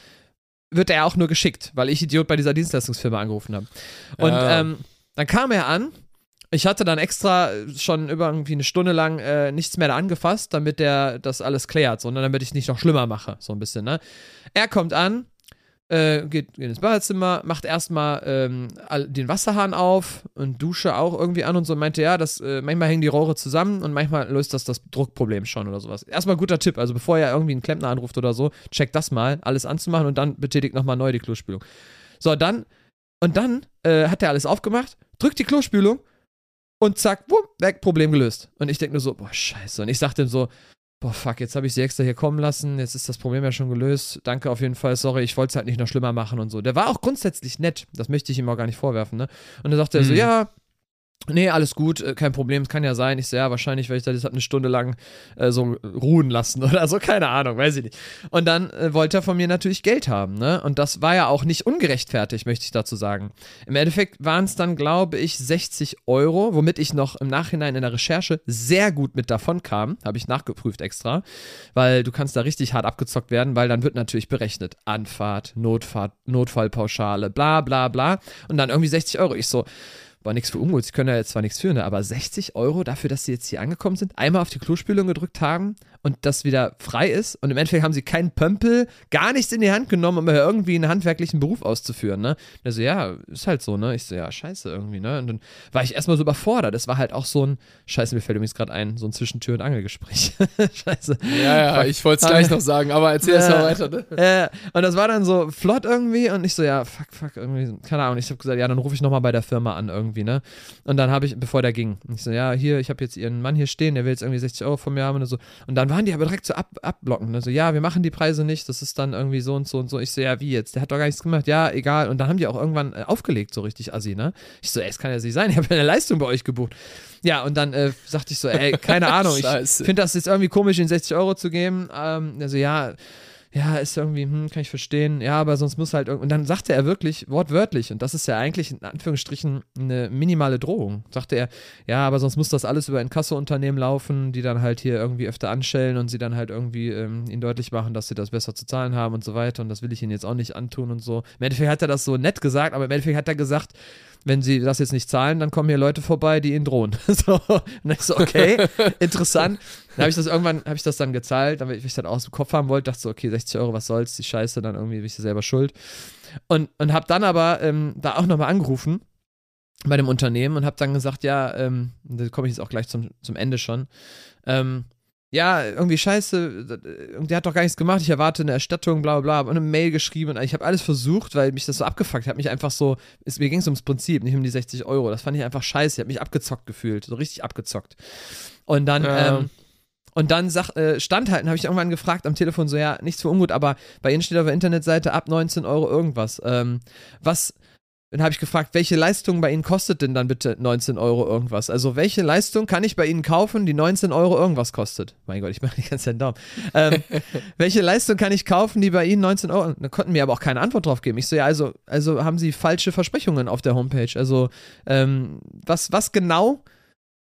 wird er auch nur geschickt, weil ich Idiot bei dieser Dienstleistungsfirma angerufen habe. Und ja. ähm, dann kam er an. Ich hatte dann extra schon über irgendwie eine Stunde lang äh, nichts mehr da angefasst, damit der das alles klärt, sondern damit ich es nicht noch schlimmer mache, so ein bisschen, ne? Er kommt an, äh, geht, geht, ins Badezimmer, macht erstmal ähm, den Wasserhahn auf und Dusche auch irgendwie an und so. Meinte, ja, das, äh, manchmal hängen die Rohre zusammen und manchmal löst das das Druckproblem schon oder sowas. Erstmal guter Tipp, also bevor ihr irgendwie einen Klempner anruft oder so, checkt das mal, alles anzumachen und dann betätigt nochmal neu die Klospülung. So, dann, und dann äh, hat er alles aufgemacht, drückt die Klospülung und zack, bumm, weg, Problem gelöst. Und ich denke nur so, boah, scheiße. Und ich sagte ihm so, boah, fuck, jetzt habe ich sie extra hier kommen lassen, jetzt ist das Problem ja schon gelöst. Danke auf jeden Fall, sorry, ich wollte es halt nicht noch schlimmer machen und so. Der war auch grundsätzlich nett, das möchte ich ihm auch gar nicht vorwerfen, ne? Und dann sagte er so, mhm. ja, Nee, alles gut, äh, kein Problem, es kann ja sein. Ich sehe ja, wahrscheinlich, weil ich das eine Stunde lang äh, so ruhen lassen oder so, keine Ahnung, weiß ich nicht. Und dann äh, wollte er von mir natürlich Geld haben, ne? Und das war ja auch nicht ungerechtfertigt, möchte ich dazu sagen. Im Endeffekt waren es dann, glaube ich, 60 Euro, womit ich noch im Nachhinein in der Recherche sehr gut mit davon kam. Habe ich nachgeprüft extra, weil du kannst da richtig hart abgezockt werden, weil dann wird natürlich berechnet. Anfahrt, Notfahrt, Notfallpauschale, bla bla bla. Und dann irgendwie 60 Euro. Ich so, war nichts für ungut, sie können ja jetzt zwar nichts führen, ne, aber 60 Euro dafür, dass sie jetzt hier angekommen sind, einmal auf die Klospülung gedrückt haben und das wieder frei ist. Und im Endeffekt haben sie keinen Pömpel, gar nichts in die Hand genommen, um irgendwie einen handwerklichen Beruf auszuführen, ne? Und so, ja, ist halt so, ne? Ich so, ja, scheiße irgendwie, ne? Und dann war ich erstmal so überfordert. Das war halt auch so ein, scheiße, mir fällt übrigens gerade ein, so ein Zwischentür- und Angelgespräch. scheiße. Ja, ja, ich wollte es gleich noch sagen, aber erzähl es mal weiter, ne? Äh, und das war dann so flott irgendwie und ich so, ja, fuck, fuck, irgendwie, keine Ahnung. Ich habe gesagt, ja, dann rufe ich nochmal bei der Firma an irgendwie, ne? Und dann habe ich, bevor der ging, ich so, ja, hier, ich habe jetzt ihren Mann hier stehen, der will jetzt irgendwie 60 Euro von mir haben und so. Und dann waren die aber direkt so ab, abblocken. Also, ja, wir machen die Preise nicht, das ist dann irgendwie so und so und so. Ich so, ja, wie jetzt? Der hat doch gar nichts gemacht. Ja, egal. Und dann haben die auch irgendwann äh, aufgelegt, so richtig assi, ne? Ich so, ey, es kann ja nicht sein, ich habe ja eine Leistung bei euch gebucht. Ja, und dann äh, sagte ich so, ey, keine Ahnung, ich finde das jetzt irgendwie komisch, ihnen 60 Euro zu geben. Ähm, also, ja, ja, ist irgendwie, hm, kann ich verstehen, ja, aber sonst muss halt und dann sagte er wirklich wortwörtlich und das ist ja eigentlich in Anführungsstrichen eine minimale Drohung. Sagte er, ja, aber sonst muss das alles über ein Kasseunternehmen laufen, die dann halt hier irgendwie öfter anstellen und sie dann halt irgendwie ähm, ihnen deutlich machen, dass sie das besser zu zahlen haben und so weiter und das will ich ihnen jetzt auch nicht antun und so. Im Endeffekt hat er das so nett gesagt, aber im Endeffekt hat er gesagt, wenn sie das jetzt nicht zahlen, dann kommen hier Leute vorbei, die ihnen drohen. so, und ich so, okay, interessant. Dann habe ich das irgendwann, habe ich das dann gezahlt, damit ich das aus dem Kopf haben wollte, dachte so, okay, 60 Euro, was soll's, die Scheiße, dann irgendwie bin ich selber schuld. Und, und habe dann aber ähm, da auch nochmal angerufen bei dem Unternehmen und habe dann gesagt, ja, ähm, da komme ich jetzt auch gleich zum, zum Ende schon, ähm, ja, irgendwie scheiße, der hat doch gar nichts gemacht, ich erwarte eine Erstattung, bla bla bla, und eine Mail geschrieben. Ich habe alles versucht, weil mich das so abgefuckt hat. Mich einfach so, es, mir ging es ums Prinzip, nicht um die 60 Euro. Das fand ich einfach scheiße. Ich habe mich abgezockt gefühlt, so richtig abgezockt. Und dann, ja. ähm, und dann sag, äh, standhalten, habe ich irgendwann gefragt am Telefon so, ja, nichts für ungut, aber bei Ihnen steht auf der Internetseite ab 19 Euro irgendwas. Ähm, was, dann habe ich gefragt, welche Leistung bei Ihnen kostet denn dann bitte 19 Euro irgendwas? Also welche Leistung kann ich bei Ihnen kaufen, die 19 Euro irgendwas kostet? Mein Gott, ich mache die ganze Zeit Daumen. Ähm, welche Leistung kann ich kaufen, die bei Ihnen 19 Euro? Da konnten mir aber auch keine Antwort drauf geben. Ich so, ja, also, also haben Sie falsche Versprechungen auf der Homepage. Also ähm, was, was genau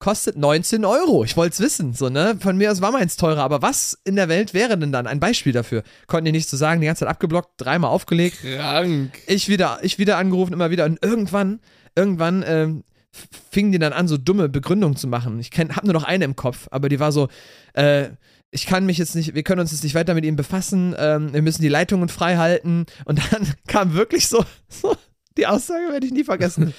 kostet 19 Euro. Ich wollte es wissen, so, ne? Von mir aus war meins teurer, aber was in der Welt wäre denn dann ein Beispiel dafür? Konnten die nicht so sagen, die ganze Zeit abgeblockt, dreimal aufgelegt. Krank. Ich wieder, ich wieder angerufen, immer wieder. Und irgendwann, irgendwann, ähm, fingen die dann an, so dumme Begründungen zu machen. Ich kenn, hab nur noch eine im Kopf, aber die war so, äh, ich kann mich jetzt nicht, wir können uns jetzt nicht weiter mit ihm befassen, ähm, wir müssen die Leitungen frei halten. Und dann kam wirklich so, so die Aussage werde ich nie vergessen.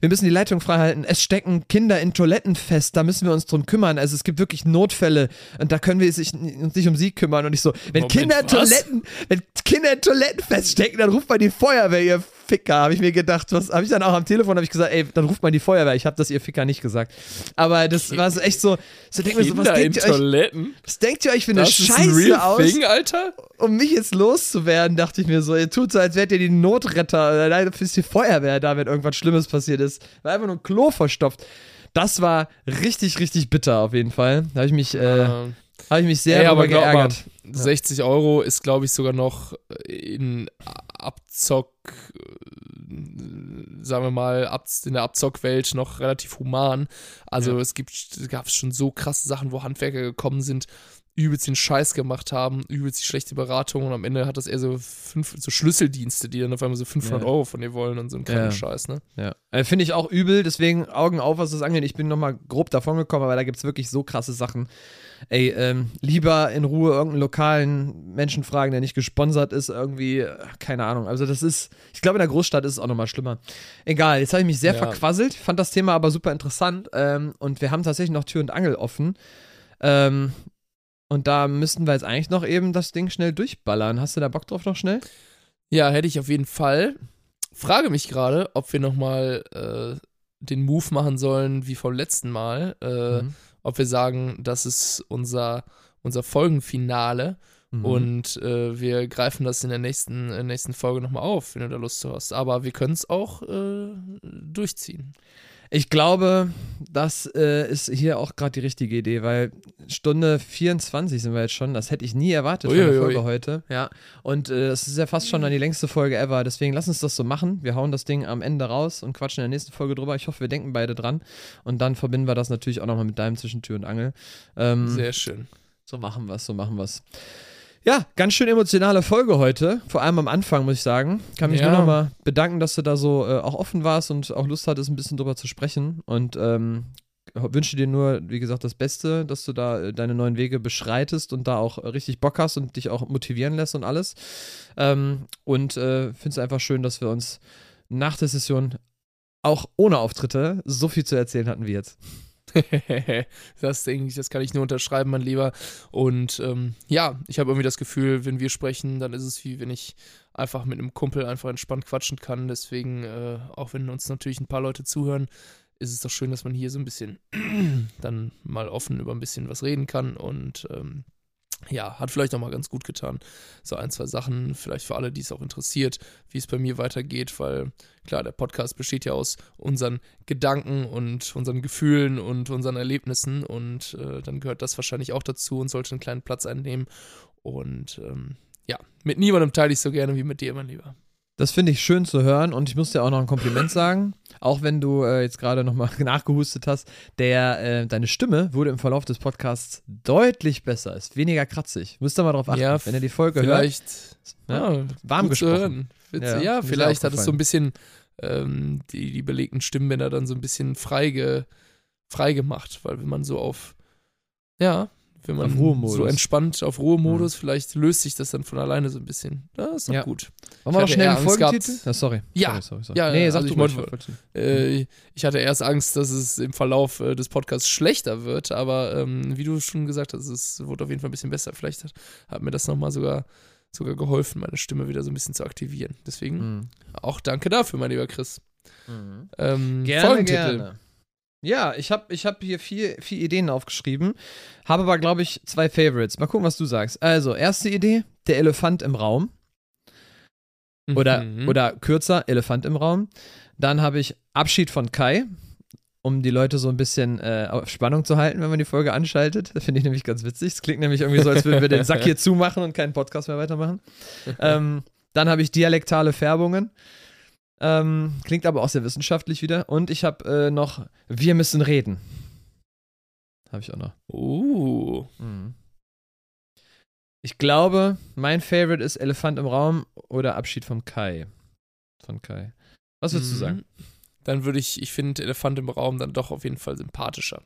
Wir müssen die Leitung frei halten. Es stecken Kinder in Toiletten fest, da müssen wir uns drum kümmern. Also es gibt wirklich Notfälle und da können wir sich, uns nicht um sie kümmern. Und ich so, wenn Moment, Kinder in Toiletten, wenn Kinder in Toiletten feststecken, dann ruft man die Feuerwehr, ihr Ficker, habe ich mir gedacht. Was habe ich dann auch am Telefon habe ich gesagt, ey, dann ruft mal die Feuerwehr. Ich habe das ihr Ficker nicht gesagt. Aber das war so echt so, so denk mir so, was denkt, ihr euch, was denkt ihr euch für eine das Scheiße aus? Thing, Alter? Um mich jetzt loszuwerden, dachte ich mir so, ihr tut so, als wärt ihr die Notretter. Leider ist die Feuerwehr da, wenn irgendwas Schlimmes passiert ist. War einfach nur ein Klo verstopft. Das war richtig, richtig bitter auf jeden Fall. Da habe ich mich, äh, habe ich mich sehr Ey, aber geärgert. Mal, 60 Euro ist, glaube ich, sogar noch in Abzock, sagen wir mal, in der Abzockwelt noch relativ human. Also ja. es gibt, es gab schon so krasse Sachen, wo Handwerker gekommen sind, übelst den Scheiß gemacht haben, übelst die schlechte Beratung und am Ende hat das eher so fünf, so Schlüsseldienste, die dann auf einmal so 500 ja. Euro von dir wollen und so einen kleinen ja. Scheiß, ne? Ja. Äh, Finde ich auch übel, deswegen Augen auf, was das angeht. Ich bin nochmal grob davon gekommen, aber da gibt es wirklich so krasse Sachen. Ey, ähm, lieber in Ruhe irgendeinen lokalen Menschen fragen, der nicht gesponsert ist, irgendwie, äh, keine Ahnung. Also das ist, ich glaube in der Großstadt ist es auch nochmal schlimmer. Egal, jetzt habe ich mich sehr ja. verquasselt, fand das Thema aber super interessant ähm, und wir haben tatsächlich noch Tür und Angel offen. Ähm, und da müssten wir jetzt eigentlich noch eben das Ding schnell durchballern. Hast du da Bock drauf noch schnell? Ja, hätte ich auf jeden Fall. Frage mich gerade, ob wir nochmal äh, den Move machen sollen wie vom letzten Mal. Äh, mhm. Ob wir sagen, das ist unser, unser Folgenfinale mhm. und äh, wir greifen das in der nächsten, in der nächsten Folge nochmal auf, wenn du da Lust hast. Aber wir können es auch äh, durchziehen. Ich glaube, das äh, ist hier auch gerade die richtige Idee, weil Stunde 24 sind wir jetzt schon. Das hätte ich nie erwartet Uiuiui. von der Folge heute. Ja. Und äh, das ist ja fast schon dann die längste Folge ever. Deswegen lass uns das so machen. Wir hauen das Ding am Ende raus und quatschen in der nächsten Folge drüber. Ich hoffe, wir denken beide dran. Und dann verbinden wir das natürlich auch nochmal mit deinem Zwischentür und Angel. Ähm, Sehr schön. So machen wir es, so machen wir es. Ja, ganz schön emotionale Folge heute. Vor allem am Anfang, muss ich sagen. Kann mich ja. nur nochmal bedanken, dass du da so äh, auch offen warst und auch Lust hattest, ein bisschen drüber zu sprechen. Und ähm, wünsche dir nur, wie gesagt, das Beste, dass du da äh, deine neuen Wege beschreitest und da auch richtig Bock hast und dich auch motivieren lässt und alles. Ähm, und äh, finde es einfach schön, dass wir uns nach der Session auch ohne Auftritte so viel zu erzählen hatten wie jetzt. das denke ich, das kann ich nur unterschreiben, mein Lieber. Und ähm, ja, ich habe irgendwie das Gefühl, wenn wir sprechen, dann ist es wie wenn ich einfach mit einem Kumpel einfach entspannt quatschen kann. Deswegen, äh, auch wenn uns natürlich ein paar Leute zuhören, ist es doch schön, dass man hier so ein bisschen dann mal offen über ein bisschen was reden kann und ähm, ja, hat vielleicht auch mal ganz gut getan. So ein, zwei Sachen, vielleicht für alle, die es auch interessiert, wie es bei mir weitergeht, weil klar, der Podcast besteht ja aus unseren Gedanken und unseren Gefühlen und unseren Erlebnissen und äh, dann gehört das wahrscheinlich auch dazu und sollte einen kleinen Platz einnehmen. Und ähm, ja, mit niemandem teile ich so gerne wie mit dir, mein Lieber. Das finde ich schön zu hören und ich muss dir auch noch ein Kompliment sagen, auch wenn du äh, jetzt gerade nochmal nachgehustet hast, der, äh, deine Stimme wurde im Verlauf des Podcasts deutlich besser, ist weniger kratzig. Müsst ihr mal drauf achten, ja, wenn ihr die Folge vielleicht, hört. Ja, ja, warm gesprochen. Ja, ja vielleicht hat es so ein bisschen ähm, die, die belegten Stimmbänder dann so ein bisschen frei, frei gemacht, weil wenn man so auf, ja, wenn man so entspannt auf Ruhemodus, mhm. vielleicht löst sich das dann von alleine so ein bisschen. Das ist doch ja. gut. Wollen wir noch schnell den Folgetitel? Ja, sorry. Ja, sorry, sorry, sorry. ja nee, sag also du ich, wollte, äh, ich hatte erst Angst, dass es im Verlauf äh, des Podcasts schlechter wird, aber ähm, wie du schon gesagt hast, es wurde auf jeden Fall ein bisschen besser. Vielleicht hat, hat mir das nochmal sogar, sogar geholfen, meine Stimme wieder so ein bisschen zu aktivieren. Deswegen mhm. auch danke dafür, mein lieber Chris. Mhm. Ähm, gerne, Folgentitel. Gerne. Ja, ich habe ich hab hier vier, vier Ideen aufgeschrieben, habe aber, glaube ich, zwei Favorites. Mal gucken, was du sagst. Also, erste Idee, der Elefant im Raum. Oder, mhm. oder kürzer, Elefant im Raum. Dann habe ich Abschied von Kai, um die Leute so ein bisschen äh, auf Spannung zu halten, wenn man die Folge anschaltet. Das finde ich nämlich ganz witzig. Es klingt nämlich irgendwie so, als würden wir den Sack hier zumachen und keinen Podcast mehr weitermachen. ähm, dann habe ich dialektale Färbungen. Ähm, klingt aber auch sehr wissenschaftlich wieder. Und ich habe äh, noch Wir müssen reden. Habe ich auch noch. Uh. Mhm. Ich glaube, mein Favorite ist Elefant im Raum oder Abschied vom Kai. Von Kai. Was würdest mhm. du sagen? Dann würde ich, ich finde Elefant im Raum dann doch auf jeden Fall sympathischer.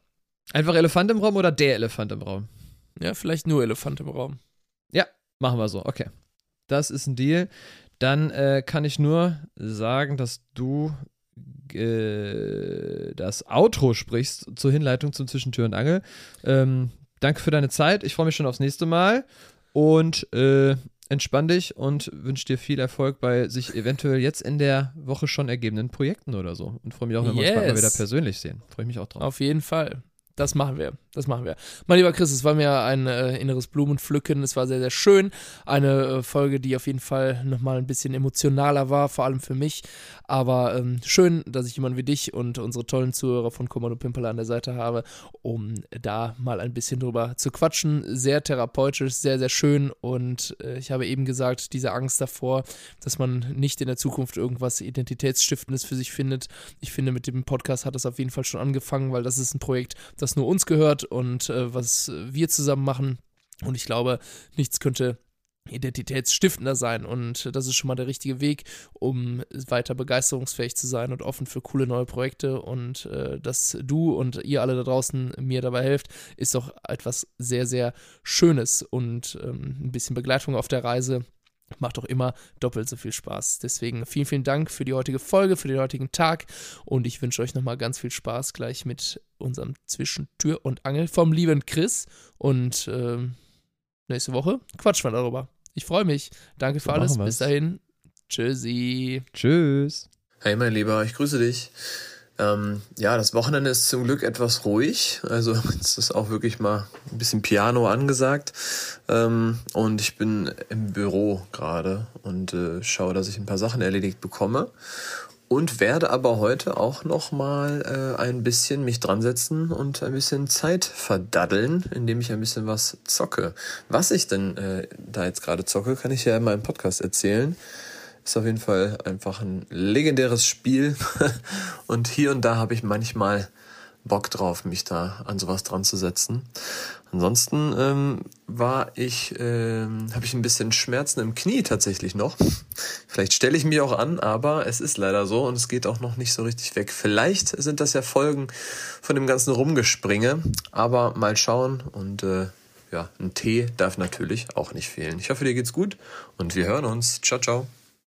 Einfach Elefant im Raum oder der Elefant im Raum? Ja, vielleicht nur Elefant im Raum. Ja, machen wir so. Okay. Das ist ein Deal. Dann äh, kann ich nur sagen, dass du äh, das Outro sprichst zur Hinleitung zum Zwischentür und Angel. Ähm, danke für deine Zeit. Ich freue mich schon aufs nächste Mal. Und äh, entspann dich und wünsche dir viel Erfolg bei sich eventuell jetzt in der Woche schon ergebenden Projekten oder so. Und freue mich auch, wenn wir uns bald mal wieder persönlich sehen. Freue ich mich auch drauf. Auf jeden Fall. Das machen wir. Das machen wir. Mein lieber Chris, es war mir ein äh, inneres Blumenpflücken. Es war sehr, sehr schön. Eine äh, Folge, die auf jeden Fall nochmal ein bisschen emotionaler war, vor allem für mich. Aber ähm, schön, dass ich jemanden wie dich und unsere tollen Zuhörer von Kommando Pimpel an der Seite habe, um da mal ein bisschen drüber zu quatschen. Sehr therapeutisch, sehr, sehr schön. Und äh, ich habe eben gesagt, diese Angst davor, dass man nicht in der Zukunft irgendwas Identitätsstiftendes für sich findet. Ich finde, mit dem Podcast hat das auf jeden Fall schon angefangen, weil das ist ein Projekt, das das nur uns gehört und äh, was wir zusammen machen. Und ich glaube, nichts könnte identitätsstiftender sein. Und das ist schon mal der richtige Weg, um weiter begeisterungsfähig zu sein und offen für coole neue Projekte. Und äh, dass du und ihr alle da draußen mir dabei helft, ist doch etwas sehr, sehr Schönes und ähm, ein bisschen Begleitung auf der Reise macht doch immer doppelt so viel Spaß. Deswegen vielen, vielen Dank für die heutige Folge, für den heutigen Tag und ich wünsche euch nochmal ganz viel Spaß gleich mit unserem Zwischentür und Angel vom lieben Chris und äh, nächste Woche quatschen wir darüber. Ich freue mich. Danke für so alles. Bis dahin. Tschüssi. Tschüss. Hey mein Lieber, ich grüße dich. Ähm, ja, das Wochenende ist zum Glück etwas ruhig. Also es ist auch wirklich mal ein bisschen Piano angesagt. Ähm, und ich bin im Büro gerade und äh, schaue, dass ich ein paar Sachen erledigt bekomme. Und werde aber heute auch noch mal äh, ein bisschen mich dran setzen und ein bisschen Zeit verdaddeln, indem ich ein bisschen was zocke. Was ich denn äh, da jetzt gerade zocke, kann ich ja in meinem Podcast erzählen. Ist auf jeden Fall einfach ein legendäres Spiel. und hier und da habe ich manchmal Bock drauf, mich da an sowas dran zu setzen. Ansonsten ähm, war ich, ähm, habe ich ein bisschen Schmerzen im Knie tatsächlich noch. Vielleicht stelle ich mich auch an, aber es ist leider so und es geht auch noch nicht so richtig weg. Vielleicht sind das ja Folgen von dem ganzen Rumgespringe, aber mal schauen und äh, ja, ein Tee darf natürlich auch nicht fehlen. Ich hoffe, dir geht's gut und wir hören uns. Ciao, ciao.